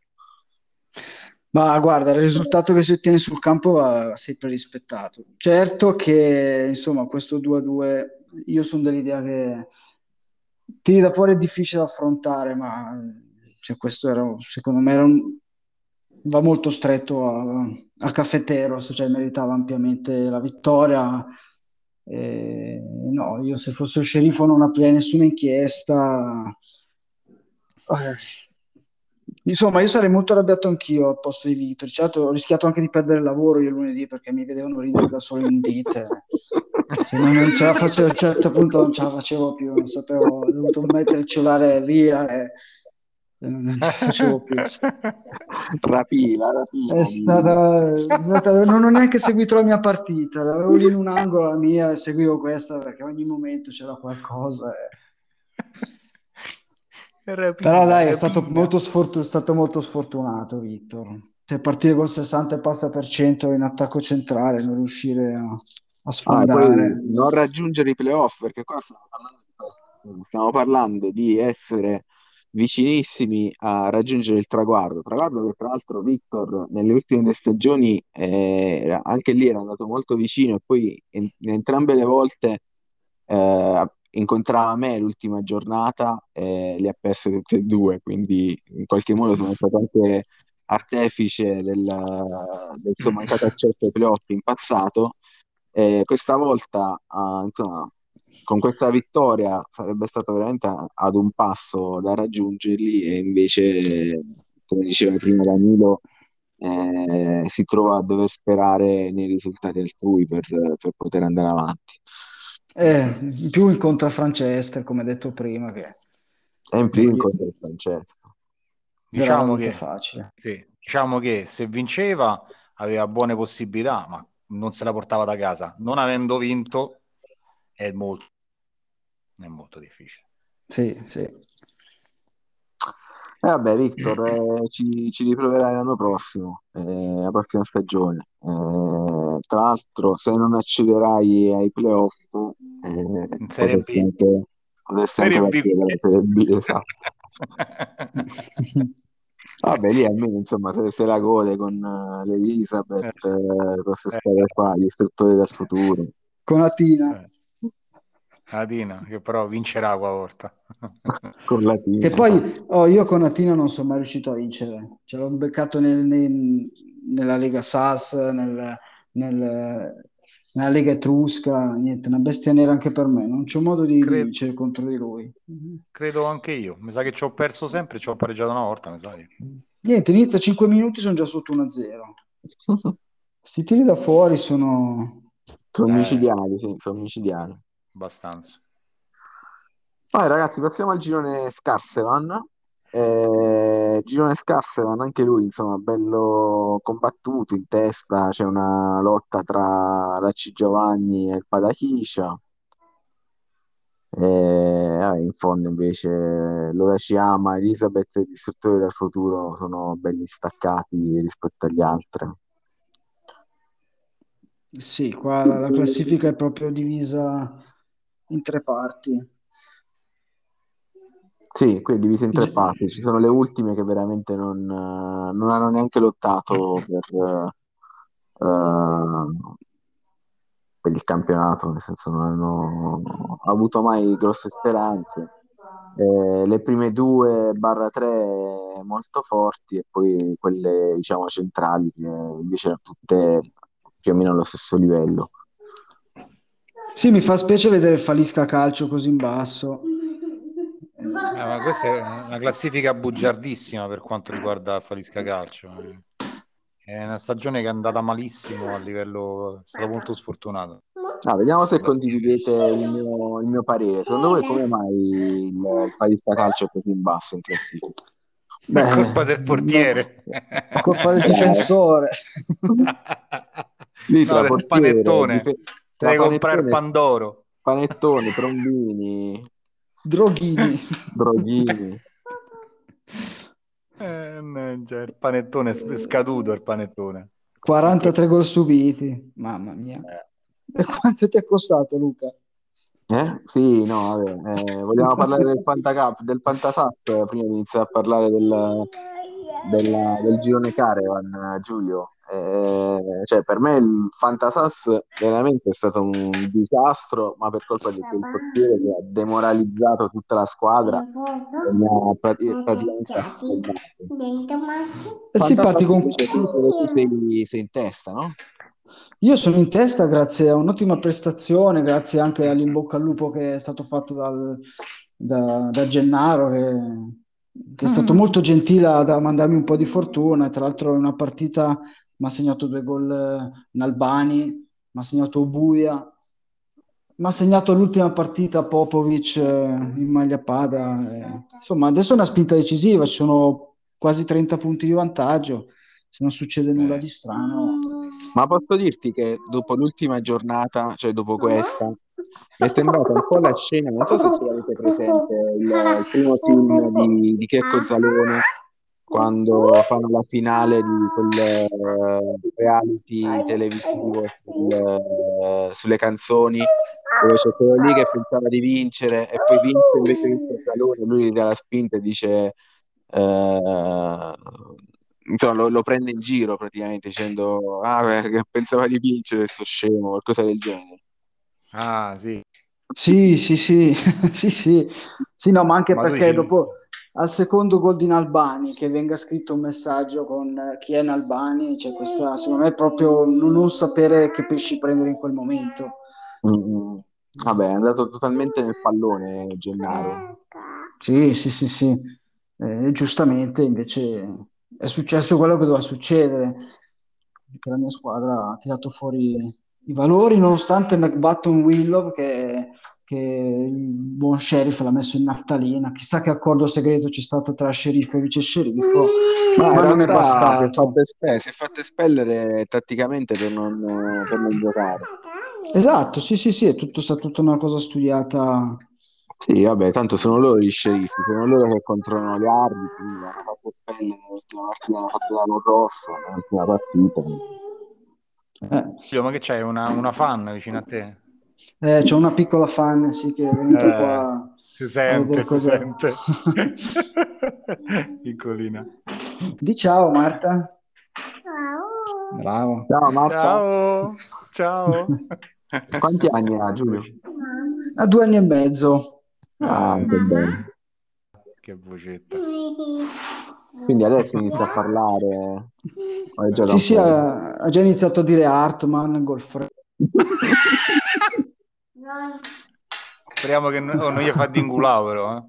Ma guarda, il risultato che si ottiene sul campo va sempre rispettato. Certo che, insomma, questo 2-2, io sono dell'idea che tiri da fuori è difficile da affrontare, ma cioè, questo era, secondo me, era un, va molto stretto a, a Caffetteros, cioè meritava ampiamente la vittoria. E, no, io se fossi il sceriffo non aprirei nessuna inchiesta. Eh Insomma, io sarei molto arrabbiato anch'io al posto di Victor. Certo, ho rischiato anche di perdere il lavoro io lunedì perché mi vedevano ridere da solo in dite. Se non, non ce la facevo, a un certo punto non ce la facevo più, non sapevo, ho dovuto mettere il cellulare via e non ce la facevo più. Rapina, rapina. È stata, è stata, non ho neanche seguito la mia partita, l'avevo lì in un angolo la mia e seguivo questa perché ogni momento c'era qualcosa. E... Rapina, Però dai, è stato molto, sfortun- stato molto sfortunato Victor. Cioè, partire con 60 e passa per cento in attacco centrale, non riuscire a, a sfondare. Ah, non raggiungere i playoff, perché qua stiamo parlando di, stiamo parlando di essere vicinissimi a raggiungere il traguardo. Traguardo che tra l'altro Victor nelle ultime due stagioni eh, anche lì era andato molto vicino e poi in, in entrambe le volte eh, incontrava me l'ultima giornata e le ha perse tutte e due, quindi in qualche modo sono stato anche artefice del, del suo mancato accesso ai playoff in passato. E questa volta, uh, insomma, con questa vittoria sarebbe stato veramente ad un passo da raggiungerli e invece, come diceva prima Danilo, eh, si trova a dover sperare nei risultati altrui per, per poter andare avanti. Eh, in più incontra Francesca, come detto prima, che è in più incontra Francesca. Diciamo che, facile. Sì, diciamo che se vinceva aveva buone possibilità, ma non se la portava da casa. Non avendo vinto è molto è molto difficile. Sì, sì. Eh, vabbè, Victor, eh, ci, ci, riproverai l'anno prossimo, eh, la prossima stagione. Eh, tra l'altro, se non accederai ai playoff, eh, in Serie B, anche, serie, B. serie B, esatto. Vabbè, lì almeno insomma se, se la gode con uh, l'Elisabeth, eh, queste squadre qua, gli istruttori del futuro. Con Atina. Atina, che però vincerà quella volta. con Latina. Che poi oh, io con Atina non sono mai riuscito a vincere. Ce l'ho beccato nel, nel, nella Lega SAS, nel, nella Lega Etrusca, niente, una bestia nera anche per me. Non c'è modo di, credo, vincere contro di lui. Credo anche io. Mi sa che ci ho perso sempre, ci ho pareggiato una volta, mi sa. Niente, inizia 5 minuti, sono già sotto 1-0. Questi tiri da fuori sono... Sono eh. micidiali, sì, sono micidiali abbastanza. Poi ragazzi, passiamo al girone Scarsevan. Eh, girone Scarsevan, anche lui, insomma, bello combattuto in testa. C'è una lotta tra Racci Giovanni e il Padachiscia. Eh, in fondo invece Lora Ciama, Elisabeth e i distruttori del futuro sono belli staccati rispetto agli altri. Sì, qua la classifica è proprio divisa in tre parti. Sì, qui è diviso in tre parti. Ci sono le ultime che veramente non, non hanno neanche lottato per, uh, per, il campionato, nel senso non hanno avuto mai grosse speranze. Eh, le prime due barra tre molto forti e poi quelle diciamo centrali che invece erano tutte più o meno allo stesso livello. Sì, mi fa specie vedere Falisca Calcio così in basso. Eh, ma questa è una classifica bugiardissima per quanto riguarda Falisca Calcio. È una stagione che è andata malissimo a livello, è stato molto sfortunato. Ah, vediamo se condividete il mio, il mio, parere. Secondo voi come mai il, il Falisca Calcio è così in basso in classifica? Beh, è colpa del portiere. È colpa del difensore. Lì no, del panettone. Dif- Devi comprare Pandoro. Panettoni, trombini. Droghini. Droghini. Eh, cioè, il panettone è scaduto il panettone. 43 gol subiti. Mamma mia. Eh. E quanto ti è costato Luca? Eh? Sì, no, vabbè. Eh, vogliamo parlare del Fantacup, del Fantasat prima di iniziare a parlare del, della, del girone Caravan, Giulio. Eh, cioè, per me il Fantasas veramente è stato un disastro, ma per colpa di quel portiere che ha demoralizzato tutta la squadra sì, parti con... tu sei, sei in testa, no? Io sono in testa grazie a un'ottima prestazione, grazie anche all'imbocca al lupo che è stato fatto dal, da, da Gennaro, che, che è stato mm. molto gentile a mandarmi un po' di fortuna. Tra l'altro, è una partita mi ha segnato due gol eh, in Albani, mi ha segnato Buia, mi ha segnato l'ultima partita Popovic eh, in maglia pada. Eh. Insomma, adesso è una spinta decisiva, ci sono quasi 30 punti di vantaggio, se non succede nulla di strano. Ma posso dirti che dopo l'ultima giornata, cioè dopo questa, mi è sembrata un po' la scena, non so se ce l'avete presente, il, il primo film di, di Checco Zalone quando fanno la finale di quel uh, reality televisivo sul, uh, sulle canzoni dove c'è quello lì che pensava di vincere e poi vince invece vince il calore lui gli dà la spinta e dice uh, insomma, lo, lo, prende in giro praticamente dicendo ah, che pensava di vincere sto scemo qualcosa del genere. Ah sì. Sì sì sì. Sì sì. Sì no ma anche ma perché dopo al secondo gol di Albani che venga scritto un messaggio con eh, chi è in Albani, c'è questa, secondo me, proprio non, non sapere che pesci prendere in quel momento. Mm-hmm. Vabbè, è andato totalmente nel pallone Gennaro. Sì, sì, sì, sì. Eh, giustamente invece è successo quello che doveva succedere, che la mia squadra ha tirato fuori i valori, nonostante McButton Willow che che il buon sheriff l'ha messo in naftalina. Chissà che accordo segreto c'è stato tra sceriffo e vice sceriffo, ma, ma non è bastato. Si è, fatto espellere tatticamente per non, per non, giocare. Esatto, sì, sì, sì, è tutto, sta tutta una cosa studiata. Sì, vabbè, tanto sono loro gli sceriffi, sono loro che controllano gli arbitri, quindi hanno fatto espellere nell'ultima partita, hanno fatto l'anno rosso nell'ultima partita. Eh. Ma che c'hai, una, una fan vicino a te? Eh, c'è una piccola fan, sì, che è venuta eh, qua. Si sente, si sente. Piccolina. Di ciao Marta. Ciao. Bravo. Ciao Marta. Ciao. Ciao. Quanti anni ha Giulio? Ha due anni e mezzo. Ah, che bello. Che vocetta. Quindi adesso inizia a parlare. Sì, sì, ha, ha, già iniziato a dire Hartman, Golfre. Speriamo che non, oh, non gli fa dingulao però, eh.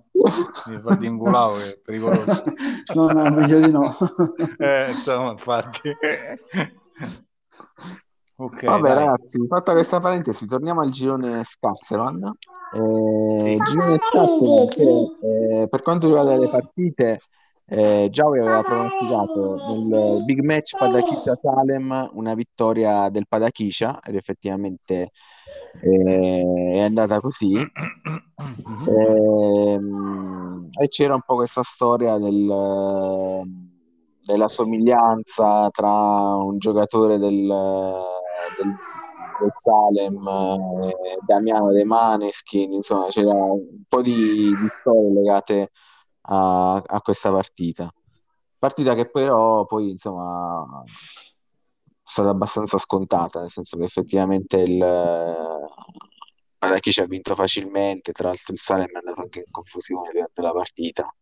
Gli fa dingulao che è pericoloso. No, no, meglio di no. eh, insomma, infatti. Okay, Vabbè dai. ragazzi, fatta questa parentesi, torniamo al girone Scarsevan. Eh, girone Scarsevan che, eh, per quanto riguarda le partite, eh, Giaui aveva pronosticato nel big match Padakisha-Salem una vittoria del Padakisha ed effettivamente eh, è andata così. E, ehm, e, c'era un po' questa storia del, della somiglianza tra un giocatore del, del, del Salem e Damiano De Maneskin, insomma c'era un po' di, di storie legate a, a questa partita. Partita che però poi insomma è stata abbastanza scontata, nel senso che effettivamente il Madacchi ci ha vinto facilmente, tra l'altro il Salem è andato anche in confusione durante la partita.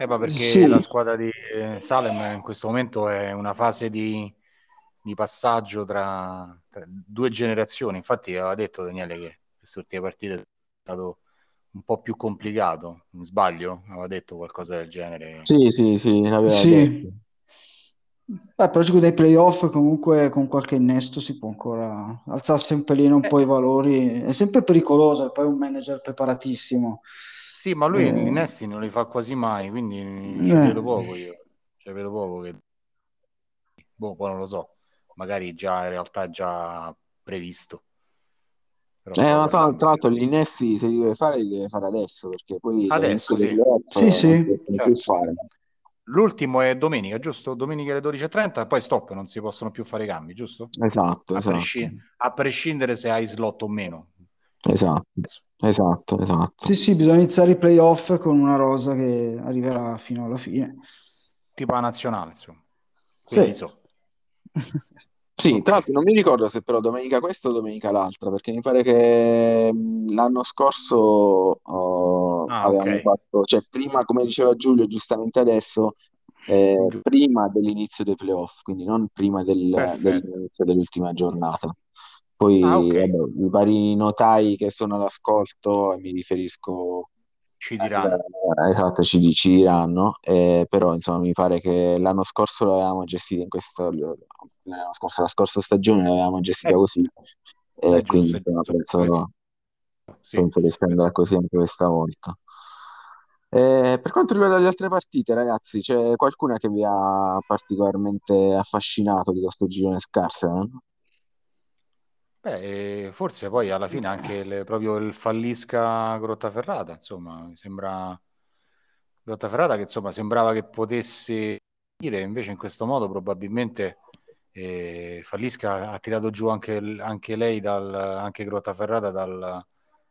Eh, ma perché sì. la squadra di eh, Salem in questo momento è una fase di, di passaggio tra, tra, due generazioni. Infatti aveva detto Daniele che queste ultime partite è stato un po' più complicato, non sbaglio? Aveva detto qualcosa del genere. Sì, sì, sì, l'aveva sì. detto. Beh, però dei playoff comunque con qualche innesto si può ancora alzarsi un pelino un eh. po' i valori. È sempre pericoloso, è poi un manager preparatissimo. Sì, ma lui eh. gli innesti non li fa quasi mai, quindi ci eh. vedo poco io. Ci vedo poco che... Boh, poi non lo so. Magari già in realtà è già previsto. Però eh, ma tra, tra l'altro gli innesti se li deve fare li deve fare adesso perché poi adesso sì. sì, sì. Certo. L'ultimo è domenica, giusto? Domenica alle 12.30 poi stop, non si possono più fare cambi, giusto? Esatto, a, esatto. Presci- a prescindere se hai slot o meno. Esatto, esatto, esatto. Sì, sì, bisogna iniziare i playoff con una rosa che arriverà fino alla fine. Tipo la nazionale, insomma. Quindi sì. so. Sì, tra l'altro non mi ricordo se però domenica questa o domenica l'altra, perché mi pare che l'anno scorso oh, ah, avevamo okay. fatto, cioè prima, come diceva Giulio giustamente adesso, eh, prima dell'inizio dei playoff, quindi non prima del, dell'inizio dell'ultima giornata. Poi ah, okay. vabbè, i vari notai che sono all'ascolto, mi riferisco ci diranno. Eh, esatto, ci, ci diranno, eh, però insomma mi pare che l'anno scorso l'avevamo gestita in questo, l'anno scorso, la scorsa stagione l'avevamo gestita eh, così, e quindi insomma, penso, sì, penso che sia così anche questa volta. Eh, per quanto riguarda le altre partite, ragazzi, c'è qualcuna che vi ha particolarmente affascinato di questo girone scarsa? Eh? Beh, forse poi alla fine anche il, proprio il fallisca Grottaferrata, insomma, mi sembra Grottaferrata che insomma sembrava che potesse dire, invece in questo modo probabilmente eh, Fallisca ha tirato giù anche, anche lei, dal, anche Grottaferrata dal,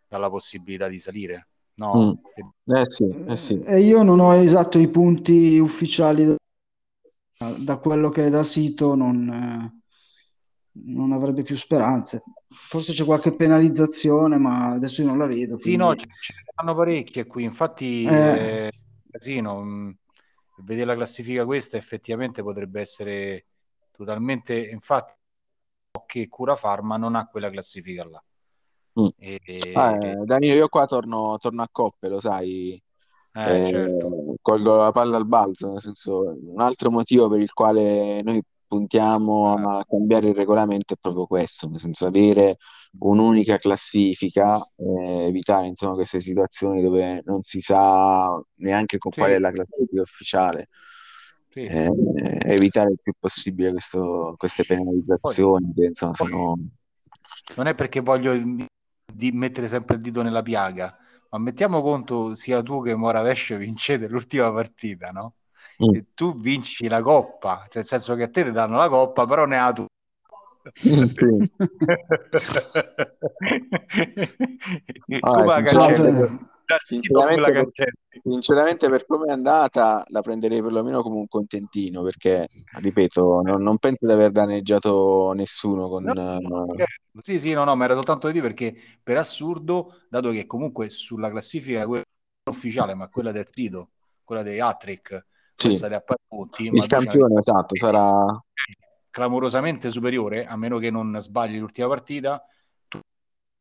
dalla possibilità di salire. No? Mm. Eh sì, eh sì. E io non ho esatto i punti ufficiali da quello che è da sito, non, non avrebbe più speranze. Forse c'è qualche penalizzazione, ma adesso io non la vedo. Sì, no, ce ne stanno parecchie qui. Infatti, eh. Eh, casino, mm, vedere la classifica questa effettivamente potrebbe essere totalmente. Infatti, che Cura Farma non ha quella classifica là. Mm. E... Ah, eh, Danilo, io qua torno, torno a coppe, lo sai. Eh, eh, certo. Colgo la palla al balzo, nel senso, un altro motivo per il quale noi puntiamo a cambiare il regolamento è proprio questo, nel senso avere un'unica classifica, eh, evitare insomma queste situazioni dove non si sa neanche con sì. qual è la classifica ufficiale. Sì. Eh, evitare il più possibile questo, queste penalizzazioni poi, che insomma sono... Non è perché voglio di mettere sempre il dito nella piaga, ma mettiamo conto sia tu che Moravesh vincete l'ultima partita, no? Mm. E tu vinci la coppa, nel senso che a te ti danno la coppa, però ne ha tu. Sì. La cancelli? Sinceramente, per, sinceramente, per come è andata, la prenderei perlomeno come un contentino perché, ripeto, non, non penso di aver danneggiato nessuno. Con, no, no, Sì, sì, no, no, ma era soltanto di dire perché per assurdo, dato che comunque sulla classifica quella ufficiale, ma quella del sito, quella dei Hattrick, sì. questa a punti, il campione esatto sarà clamorosamente superiore, a meno che non sbagli l'ultima partita, tu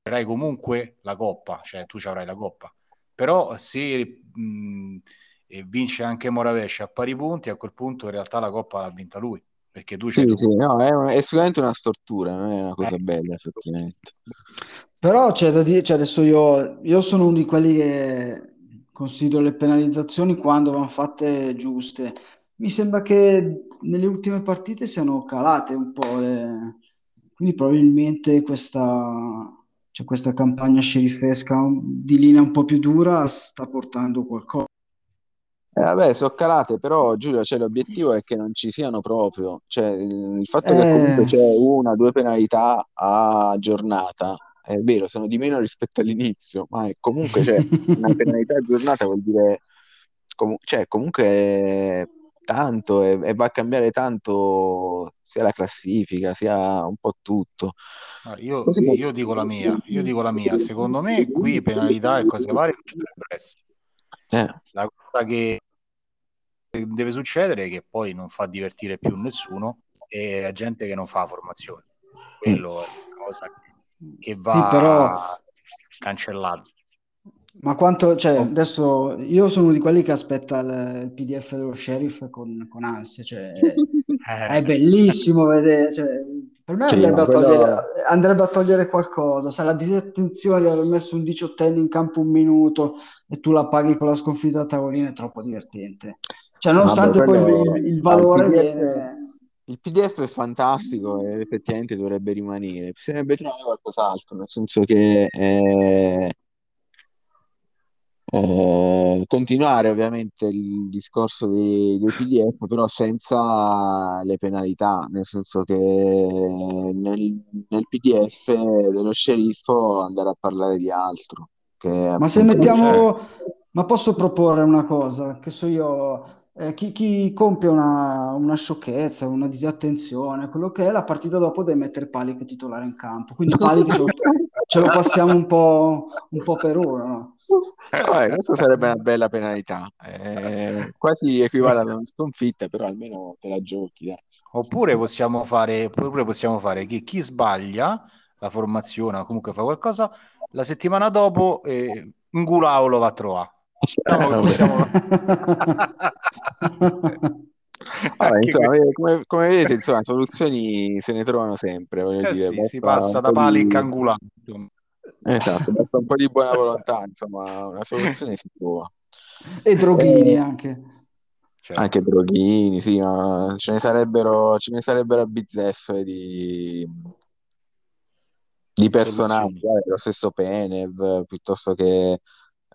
avrai comunque la coppa, cioè tu ci avrai la coppa però se mh, vince anche Moravesce a pari punti, a quel punto in realtà la Coppa l'ha vinta lui. Perché tu sì, sì, no, è, è, sicuramente una stortura, non è una cosa eh. bella effettivamente. Però c'è da dire, cioè adesso io, io sono uno di quelli che considero le penalizzazioni quando vanno fatte giuste. Mi sembra che nelle ultime partite siano calate un po', le... quindi probabilmente questa, cioè questa campagna sceriffesca di linea un po' più dura sta portando qualcosa. Eh, vabbè, sono calate, però Giulio, cioè, l'obiettivo è che non ci siano proprio. Cioè, il, il fatto eh... che comunque c'è una, due penalità a giornata, è vero, sono di meno rispetto all'inizio, ma comunque c'è una penalità a giornata vuol dire com- cioè, comunque tanto e, e, va a cambiare tanto sia la classifica sia un po' tutto. io, io, dico la mia, io dico la mia, secondo me qui penalità e cose varie non ci dovrebbero essere. Eh. La cosa che deve succedere è che poi non fa divertire più nessuno e la gente che non fa formazione. Quello è una cosa che va sì, però... cancellato. Ma quanto, cioè, adesso io sono di quelli che aspetta il, il PDF dello sheriff con, con ansia, cioè, è bellissimo vedere, cioè, per me sì, andrebbe, a togliere, quello... andrebbe, a togliere, qualcosa, se la disattenzione di aver messo un diciottenne in campo un minuto e tu la paghi con la sconfitta a tavolino è troppo divertente. Cioè, nonostante Vabbè, quello... poi il, il valore... Il PDF, viene... il PDF è fantastico e effettivamente dovrebbe rimanere, bisognerebbe trovare qualcos'altro, nel senso che... È eh, continuare ovviamente il discorso dei, dei, PDF, però senza le penalità, nel senso che nel, nel PDF dello sceriffo andare a parlare di altro. ma se mettiamo, ma posso proporre una cosa, che so io, eh, chi, chi, compie una, una, sciocchezza, una disattenzione, quello che è, la partita dopo deve mettere Palic titolare in campo. Quindi Palic ce, lo, ce lo passiamo un po', un po per ora. No? Eh, questa sarebbe una bella penalità. Eh, quasi equivale a una sconfitta, però almeno te la giochi. Dai. Oppure possiamo fare, oppure possiamo fare che chi sbaglia la formazione o comunque fa qualcosa, la settimana dopo eh, Ngulao lo va a trovare. Diciamo possiamo... Allora, insomma, come, come, vedete, insomma, soluzioni se ne trovano sempre. Eh dire, sì, si passa da pali di... angolati. Esatto, basta un po' di buona volontà, insomma, una soluzione si trova. E droghini eh, anche. Certo. Anche droghini, sì, ma ce ne sarebbero, ce ne sarebbero a bizzeffe di, di personaggi, eh, lo stesso Penev, piuttosto che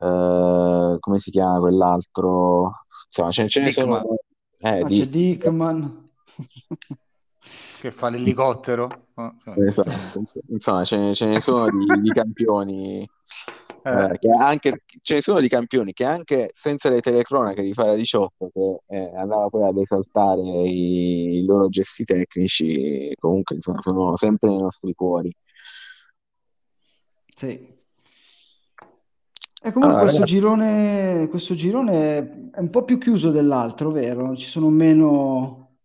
eh, come si chiama quell'altro? Insomma, ce, ce ne sono... Eh, Ah, di- c'è Dickman. che fa l'elicottero. Oh, insomma, esatto. Insomma, ce ne, ce ne sono di, di campioni. eh, eh, che anche, ce ne sono di campioni che anche senza le telecronache di fare 18 che eh, andava poi ad esaltare i, i loro gesti tecnici comunque insomma sono sempre nei nostri cuori Sì. E comunque Allora, questo ragazzi, girone, questo girone è un po' più chiuso dell'altro, vero? Ci sono meno...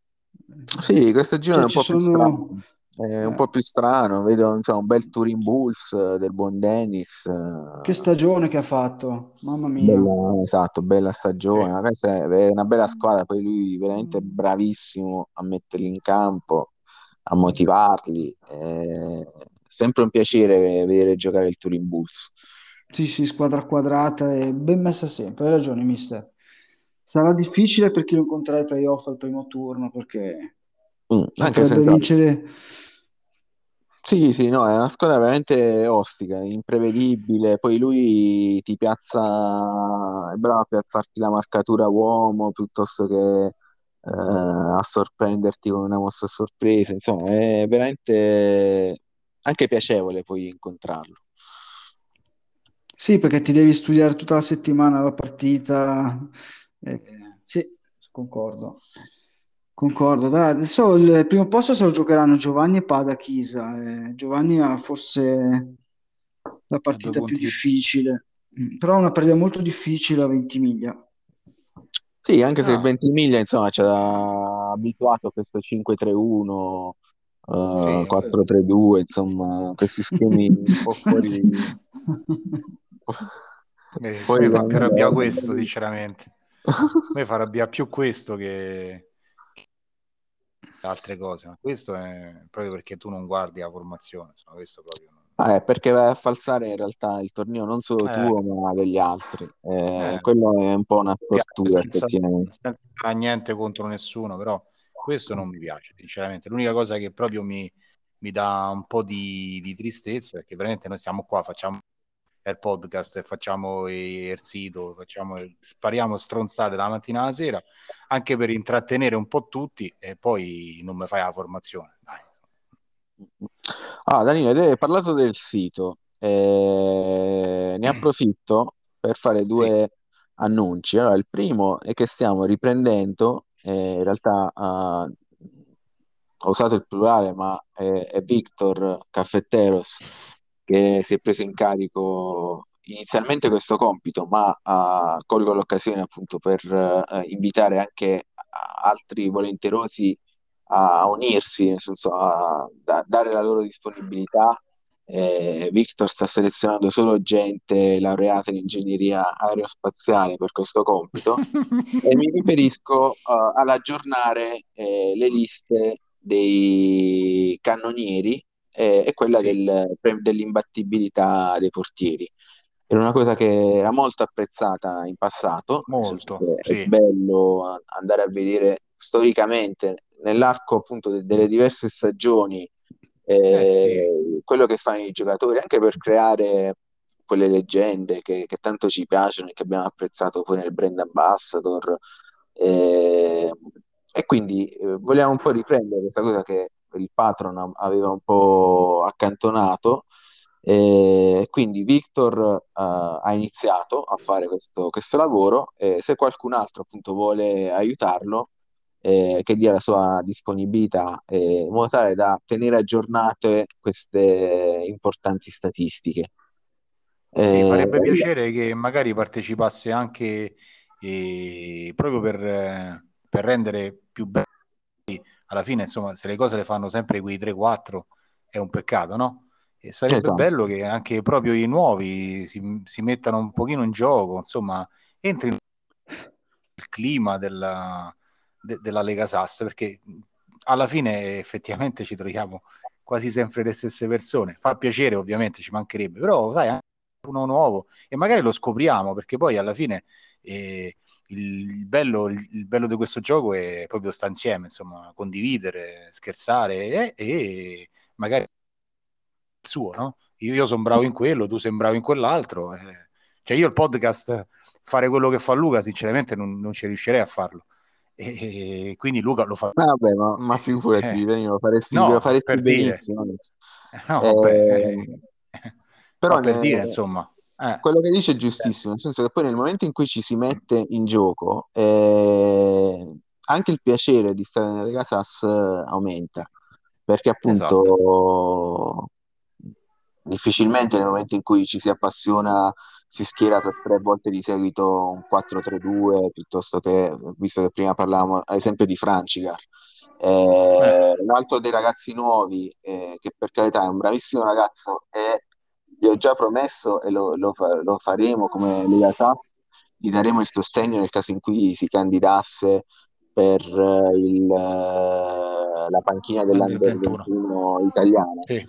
sì, questo giro è Cioè un ci po' più strano sono... è un eh, po' più strano vedo insomma, un bel Touring Bulls eh, del buon Dennis che eh, stagione che ha fatto, mamma mia. bella, esatto, bella sì. stagione questa è è una bella squadra poi lui veramente bravissimo a metterli in campo a motivarli. È sempre un piacere vedere giocare il Turin Bulls. Sì, sì, squadra quadrata e ben messa sempre, hai ragione, mister. Sarà difficile per chi lo incontrerà ai playoff al primo turno perché Mm, anche senza... vincere... Sì, sì, no, è una squadra veramente ostica, imprevedibile. Poi lui ti piazza, è bravo a piazzarti la marcatura uomo piuttosto che eh, a sorprenderti con una mossa sorpresa. Insomma, è veramente anche piacevole poi incontrarlo. Sì, perché ti devi studiare tutta la settimana la partita. Eh, sì, concordo. Concordo. Dai, adesso il primo posto se lo giocheranno Giovanni e Pada Chisa. Eh, Giovanni ha forse la partita più difficile, Mm, però è una partita molto difficile a Ventimiglia. Sì, anche se il Ah, Ventimiglia, insomma, ci ha abituato a questo 5-3-1, eh, sì. 4-3-2, insomma, questi schemi un po' fuori. Eh, mi fa più arrabbiare questo, sinceramente. A me fa arrabbiare più questo che che altre cose, ma questo è proprio perché tu non guardi la formazione, insomma, questo proprio non- Ah, perché vai a falsare in realtà il torneo non solo Eh, tuo, ma degli altri. Eh, eh, quello è un po' una tortura, senza, senza niente contro nessuno, però questo non mi piace, sinceramente. L'unica cosa che proprio mi, mi dà un po' di, di tristezza, perché veramente noi stiamo qua, facciamo il podcast, facciamo il sito, facciamo, spariamo stronzate la mattina alla sera, anche per intrattenere un po' tutti e poi non mi fai la formazione. Dai. Ah, Danilo, hai parlato del sito. Eh, ne approfitto per fare Sì, due annunci. Allora, il primo è che stiamo riprendendo, eh, in realtà ah, ho usato il plurale, ma è, è Victor Caffetteros che si è preso in carico inizialmente questo compito, ma ah, colgo l'occasione appunto per eh, invitare anche altri volenterosi a unirsi, nel senso a da- dare la loro disponibilità. Eh, Victor sta selezionando solo gente laureata in ingegneria aerospaziale per questo compito e mi riferisco eh, all'aggiornare eh, le liste dei cannonieri eh, e quella sì, del- dell'imbattibilità dei portieri. Era una cosa che era molto apprezzata in passato, molto, che è sì. bello andare a vedere storicamente nell'arco appunto de- delle diverse stagioni Eh sì, eh, quello che fanno i giocatori, anche per creare quelle leggende che, che tanto ci piacciono e che abbiamo apprezzato poi nel brand ambassador. Eh, e quindi eh, vogliamo un po' riprendere questa cosa che il patron aveva un po' accantonato. E quindi Victor eh, ha iniziato a fare questo, questo lavoro e se qualcun altro appunto vuole aiutarlo, eh, che dia la sua disponibilità eh, in modo tale da tenere aggiornate queste importanti statistiche. Sì, Eh, farebbe piacere che magari partecipasse anche eh, proprio per, eh, per rendere più belli. Alla fine, insomma, se le cose le fanno sempre quei 3-4 è un peccato, no? E sarebbe esatto. bello che anche proprio i nuovi si, si mettano un pochino in gioco, insomma, entrino nel clima della, de- della Lega Sass, perché alla fine effettivamente ci troviamo quasi sempre le stesse persone. Fa piacere, ovviamente, ci mancherebbe, però sai, anche uno nuovo e magari lo scopriamo perché poi alla fine eh, il, il bello, il, il bello di questo gioco è proprio sta insieme, insomma, condividere, scherzare e, e magari il suo, no? Io, io sono bravo in quello, tu sei bravo in quell'altro, eh, Cioè io il podcast, fare quello che fa Luca, sinceramente non, non ci riuscirei a farlo. E, e quindi Luca lo fa. Ah, vabbè, ma, ma figurati, eh. lo faresti, No, lo faresti per dire. benissimo. No, Eh, vabbè, eh, però ma per ne- dire, insomma. Eh, quello che dice è giustissimo, nel senso che poi nel momento in cui ci si mette in gioco, eh, anche il piacere di stare nelle Casas eh, aumenta, perché esatto. appunto difficilmente nel momento in cui ci si appassiona si schiera per tre volte di seguito un 4-3-2 piuttosto che, visto che prima parlavamo ad esempio di Francicar. Eh, un altro dei ragazzi nuovi, eh, che per carità è un bravissimo ragazzo e gli ho già promesso e lo, lo lo faremo come Lega SAS, gli daremo il sostegno nel caso in cui si candidasse per eh, il, eh, la panchina Under dell'Under 21. 21 italiana. Sì.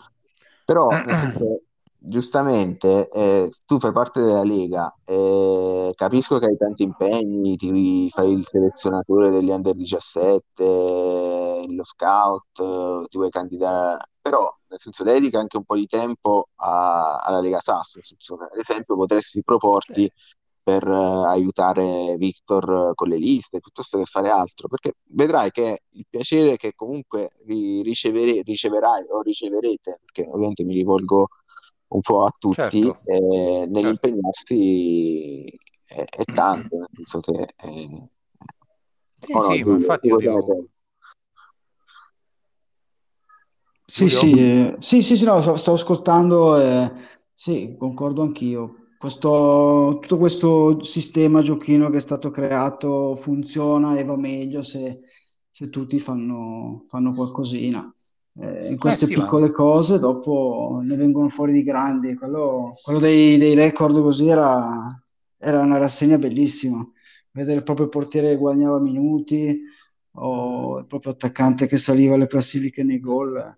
Però, senso, giustamente, eh, tu fai parte della Lega, eh, capisco che hai tanti impegni, ti fai il selezionatore degli Under 17, eh, lo scout, eh, ti vuoi candidare, però, nel senso, dedica anche un po' di tempo a- alla Lega che, ad esempio, potresti proporti per eh, aiutare Victor con le liste, piuttosto che fare altro, perché vedrai che il piacere che comunque ri- ricevere- riceverai o riceverete, perché ovviamente mi rivolgo un po' a tutti, Certo, eh, certo. nell'impegnarsi è, è tanto, nel senso che... eh, Sì, o no, sì, ma infatti io dico, Sì, sì, eh, sì, sì, sì, no, stavo ascoltando e sì, concordo anch'io. Questo, tutto questo sistema giochino che è stato creato funziona e va meglio se, se tutti fanno, fanno qualcosina. Eh, in Eh queste sì, ma piccole cose dopo ne vengono fuori di grandi. Quello, quello dei, dei record così era, era una rassegna bellissima. Vedere il proprio portiere che guadagnava minuti o il proprio attaccante che saliva alle classifiche nei gol.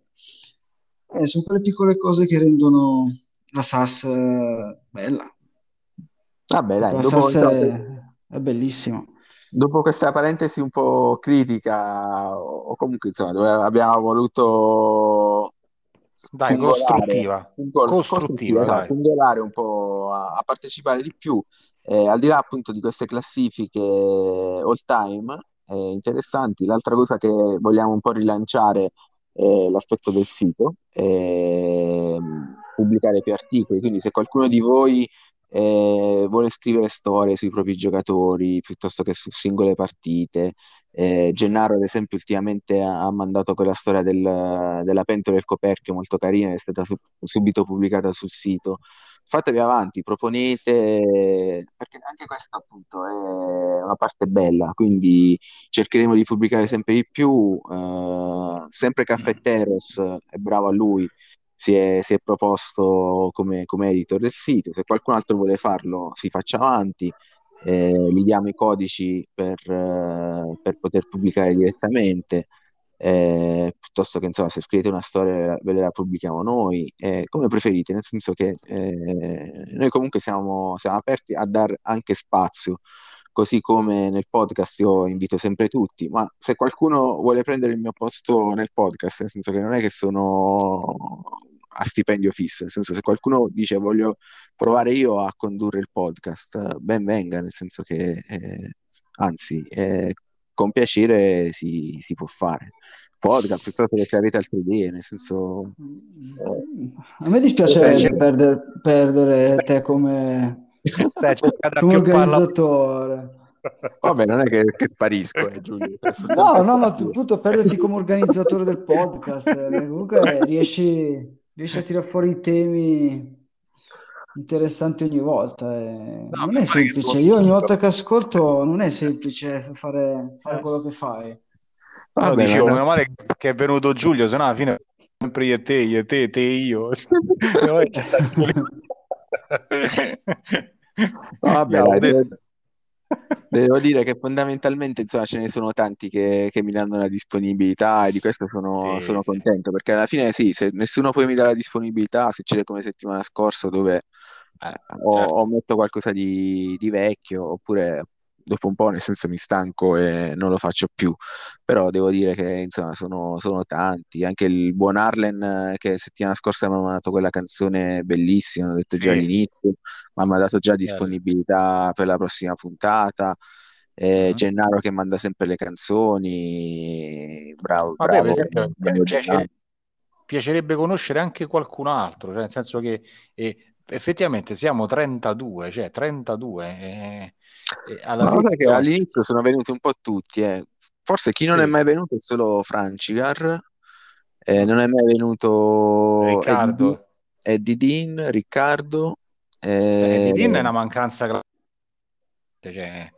Eh, sono quelle piccole cose che rendono la SAS eh, bella. Vabbè, Perché dai, la dopo, SAS è, è bellissima. dopo questa parentesi un po' critica, o, comunque insomma, dove abbiamo voluto dai, costruttiva, pungol- costruttiva, costruttiva, dai. pungolare un po' a, a partecipare di più, eh, al di là appunto di queste classifiche all time eh, interessanti. L'altra cosa che vogliamo un po' rilanciare è l'aspetto del sito, ehm, pubblicare più articoli, quindi se qualcuno di voi eh, vuole scrivere storie sui propri giocatori piuttosto che su singole partite. Eh, Gennaro, ad esempio, ultimamente ha, ha mandato quella storia del- della pentola del coperchio molto carina, è stata su- subito pubblicata sul sito. Fatevi avanti, proponete, perché anche questa appunto è una parte bella, quindi cercheremo di pubblicare sempre di più. eh, sempre Caffetteros, è bravo a lui, si è, si è proposto come, come editor del sito. Se qualcun altro vuole farlo, si faccia avanti. eh, gli diamo i codici per, eh, per poter pubblicare direttamente. Eh, piuttosto che insomma, se scrivete una storia ve la pubblichiamo noi, eh, come preferite, nel senso che eh, noi comunque siamo, siamo aperti a dar anche spazio, così come nel podcast io invito sempre tutti, ma se qualcuno vuole prendere il mio posto nel podcast, nel senso che non è che sono a stipendio fisso, nel senso se qualcuno dice voglio provare io a condurre il podcast, ben venga, nel senso che eh, anzi, eh, con piacere si, si può fare. Podcast piuttosto che avete altre idee, nel senso... eh, A me dispiacerebbe perdere, perdere te come, Stai a come chiopparla. organizzatore. Vabbè, non è che, che sparisco, eh, Giulio. No, no, no, qua. tu appunto perderti come organizzatore del podcast, eh, comunque riesci, riesci a tirare fuori i temi interessanti ogni volta. eh. No, Non è semplice, io ogni volta che ascolto non è semplice fare, fare quello che fai. No, Vabbè, dicevo, meno male che è venuto Giulio, se no alla fine sempre io e te, io e te, te e io. E vabbè, dai, detto- devo, dire che fondamentalmente insomma, ce ne sono tanti che, che mi danno la disponibilità e di questo sono, Sì, sono sì. contento perché alla fine sì, se nessuno poi mi dà la disponibilità, succede come settimana scorsa dove eh, o, certo. o metto qualcosa di, di vecchio oppure dopo un po', nel senso mi stanco e non lo faccio più, però devo dire che insomma sono, sono tanti, anche il buon Arlen eh, che settimana scorsa mi ha mandato quella canzone bellissima, l'ho detto già Sì, all'inizio, ma mi ha dato già bello. disponibilità per la prossima puntata, eh, Mhm. Gennaro che manda sempre le canzoni, bravo, a me, per bravo, esempio, pi- bravo piace- Gennaro. piacerebbe conoscere anche qualcun altro, cioè nel senso che eh, effettivamente siamo 32, cioè 32, e, e alla fine che all'inizio sono venuti un po' tutti, eh. Forse chi non è sì, mai venuto è solo Francicar, eh, non è mai venuto Riccardo, Eddie Dean, Riccardo, eh, Eddie Dean è eh, una mancanza grande, cioè,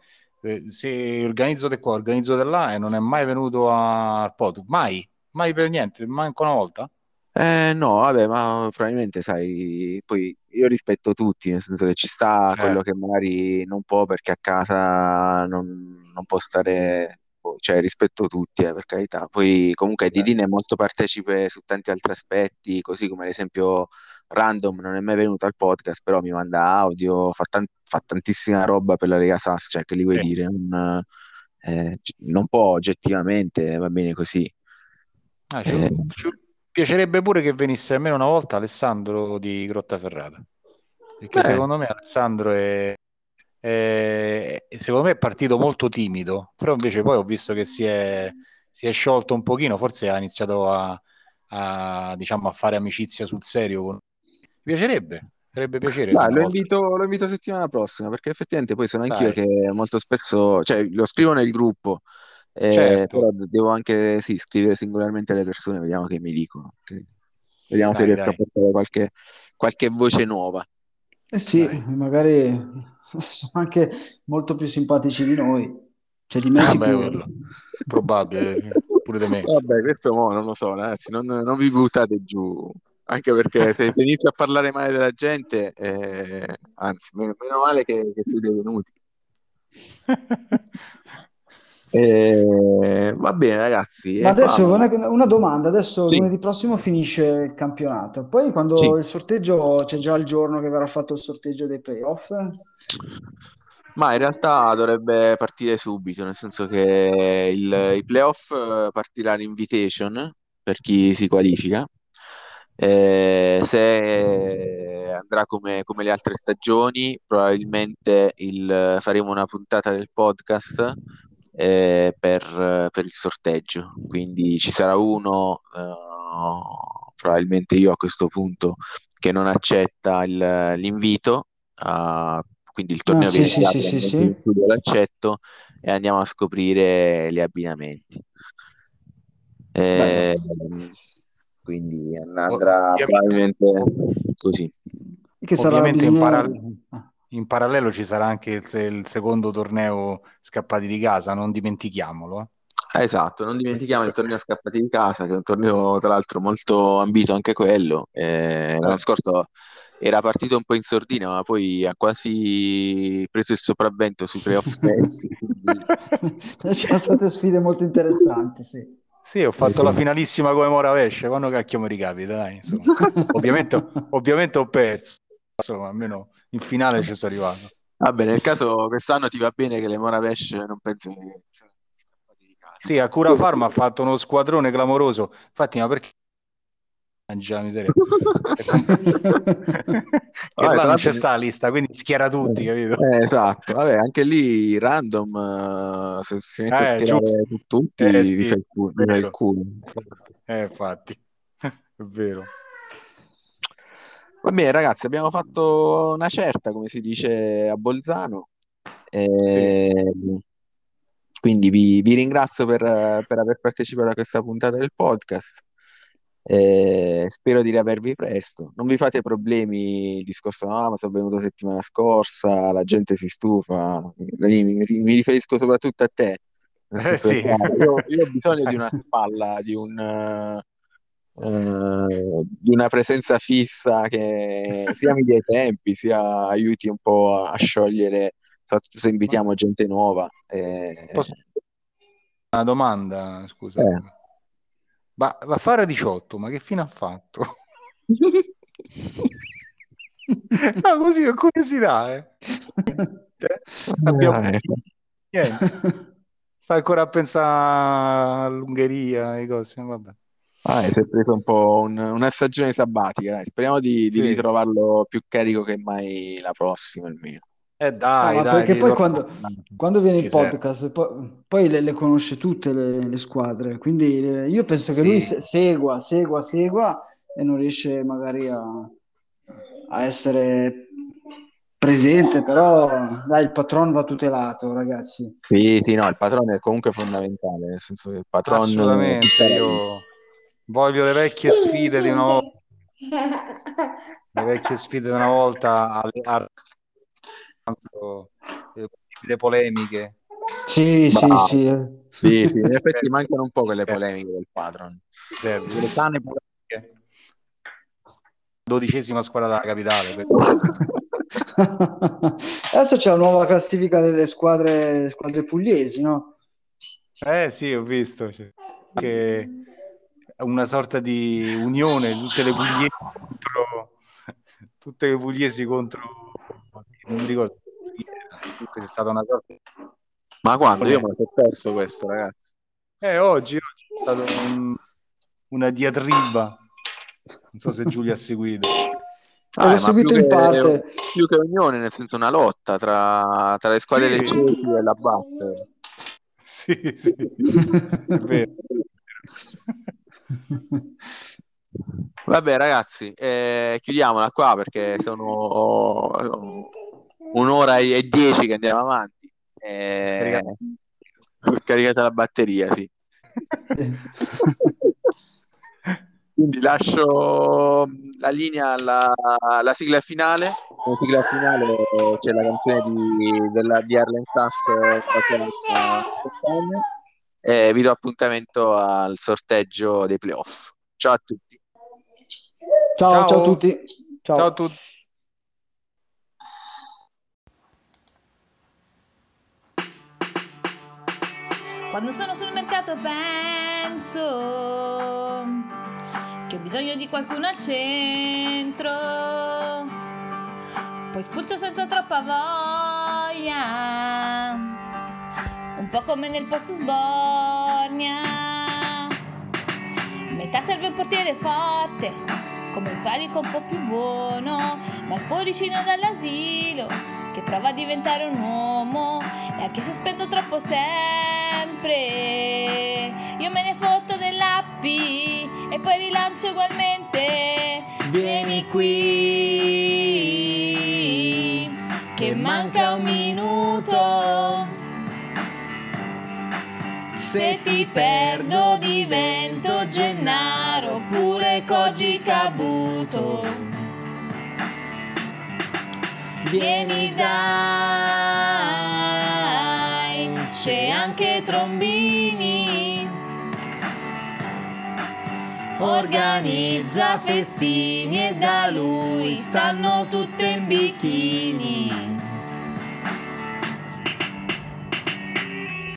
eh, se organizzo di qua, organizzo di là e non è mai venuto a- al pod, mai, mai per niente, manco una volta. Eh, no, vabbè, ma probabilmente sai, poi io rispetto tutti, nel senso che ci sta quello Certo, che magari non può perché a casa non, non può stare, cioè rispetto tutti, eh, per carità. Poi comunque Eddie certo. È molto partecipe su tanti altri aspetti, così come ad esempio Random non è mai venuto al podcast, però mi manda audio, fa, tan- fa tantissima roba per la Lega Sass, cioè che gli vuoi Sì. dire, non, eh, non può oggettivamente, va bene così. Ah, Eh, ci piacerebbe pure che venisse almeno una volta Alessandro di Grottaferrata, perché beh, secondo me Alessandro è, è- secondo me è partito molto timido, però invece poi ho visto che si è, si è sciolto un pochino, forse ha iniziato a, a, diciamo, a fare amicizia sul serio. con- Mi piacerebbe, farebbe piacere Dai, lo invito, lo invito settimana prossima perché effettivamente poi sono anch'io Dai, che molto spesso, cioè lo scrivo nel gruppo, eh, certo, però devo anche sì, scrivere singolarmente alle persone, vediamo che mi dicono. ok? Vediamo se dai, riesco a dai, portare qualche, qualche voce nuova. Eh sì, dai. magari sono anche molto più simpatici di noi, cioè di me Ah, beh, probabile, pure di me. Vabbè, questo mo non lo so, ragazzi, non, non vi buttate giù, anche perché se, se inizio a parlare male della gente, eh, anzi, meno, meno male che, che siete venuti. Eh, va bene, ragazzi, Ma e qua... adesso una, una domanda, adesso Sì, lunedì prossimo finisce il campionato, poi sì. quando il sorteggio, c'è già il giorno che verrà fatto il sorteggio dei playoff? Ma in realtà dovrebbe partire subito, nel senso che il, i playoff eh, partirà l'invitation per chi si qualifica. Eh, se andrà come, come le altre stagioni, probabilmente il- faremo una puntata del podcast eh, per, per il sorteggio. Quindi ci sarà uno, eh, probabilmente io a questo punto, che non accetta il- l'invito. a- quindi il Ah, torneo sì, viene sì, sì, sì, sì. in l'accetto e andiamo a scoprire gli abbinamenti. Eh, quindi andrà probabilmente così. Che sarà, ovviamente in, bisogna... paral- ah, in parallelo ci sarà anche il, il secondo torneo scappati di casa, non dimentichiamolo. Eh, Esatto, non dimentichiamo il torneo Scappati di casa, che è un torneo tra l'altro molto ambito anche quello. Eh, l'anno Eh, scorso era partito un po' in sordina, ma poi ha quasi preso il sopravvento sui playoff stessi. Ci sono state sfide molto interessanti, sì. Sì, ho fatto la finalissima come Moravesce, quando cacchio mi ricapita, dai, insomma. Ovviamente, ovviamente ho perso, insomma, almeno in finale ci sono arrivato. Vabbè, nel caso quest'anno ti va bene che le Moravesh non penso che. Sì, a Cura Farma ha fatto uno squadrone clamoroso. Infatti, ma perché mangia la miseria? Che Vabbè, là non c'è sta la lista, quindi schiera tutti, capito? Eh, esatto, vabbè, anche lì random, eh, se si mette a Eh, giusto. schierare tutti, Eh sì, fa il culo. il culo. Eh, infatti. è vero. Va bene, ragazzi, abbiamo fatto una certa, come si dice a Bolzano. Sì. Eh, quindi vi, vi ringrazio per, per aver partecipato a questa puntata del podcast. Eh, spero di riavervi presto. Non vi fate problemi il discorso, no, ma sono venuto settimana scorsa, la gente si stufa. Mi, mi- riferisco soprattutto a te. Eh sì. io, io ho bisogno di una spalla, di un, eh, di una presenza fissa che sia mi dia i tempi, sia aiuti un po' a sciogliere, soprattutto se invitiamo gente nuova. eh, Posso una domanda, scusa. eh. Ma va a fare 18, ma che fine ha fatto? No, così, ho curiosità, eh. Abbiamo, Eh, Niente. Sta ancora a pensare all'Ungheria, ai cose, vabbè. Ah, si è preso un po' un- una stagione sabbatica. dai. Speriamo di, di Sì. ritrovarlo più carico che mai la prossima, almeno. Eh No, dai, ma dai, perché poi quando, quando viene Ci il serve. podcast, poi, poi le, le conosce tutte le, le squadre, quindi eh, io penso che Sì. lui se- segua, segua, segua e non riesce magari a, a essere presente, però dai, il patron va tutelato, ragazzi. Sì, sì, no, il patrono è comunque fondamentale, nel senso che il patrono Assolutamente, io voglio le vecchie sfide di una volta, le vecchie sfide di una volta, alle- a- le polemiche. Sì, sì, Bravo. sì. Sì, sì, in effetti mancano un po' quelle polemiche del patron. serve, le tane polemiche. Dodicesima squadra della capitale. Adesso c'è la nuova classifica delle squadre, squadre pugliesi, no? Eh sì, ho visto. anche una sorta di unione, tutte le pugliesi contro tutte le pugliesi contro non mi ricordo. Comunque c'è stata una sorta Ma quando? Io me lo so perso questo, ragazzi. Eh, oggi, oggi è stata un- una diatriba. Non so se Giulia ha seguito. Ah, L'ho ma seguito più in che- parte. Più che unione, nel senso una lotta tra, tra le squadre Sì. leccesi e la Batte. Sì, sì, è vero. Vabbè, ragazzi, eh, chiudiamola qua perché sono un'ora e dieci che andiamo avanti. Eh, Scaricato. sono scaricata la batteria, sì. Quindi lascio la linea alla, alla sigla finale. Nella sigla finale c'è la canzone di, della, di Arlen Sass eh. E vi do appuntamento al sorteggio dei playoff. Ciao a tutti. Ciao, Ciao. ciao a tutti. Ciao. Ciao a tutti. Quando sono sul mercato penso che ho bisogno di qualcuno al centro. Poi spulcio senza troppa voglia, po' come nel post sbornia. Metà serve un portiere forte, come un palico un po' più buono, ma il cuoricino dall'asilo che prova a diventare un uomo e anche se spendo troppo sempre. Io me ne fotto dell'appi e poi rilancio ugualmente. Vieni qui che manca un minuto se ti perdo divento Gennaro oppure Koji Kabuto Vieni dai, c'è anche Trombini. Organizza festini e da lui stanno tutte in bikini.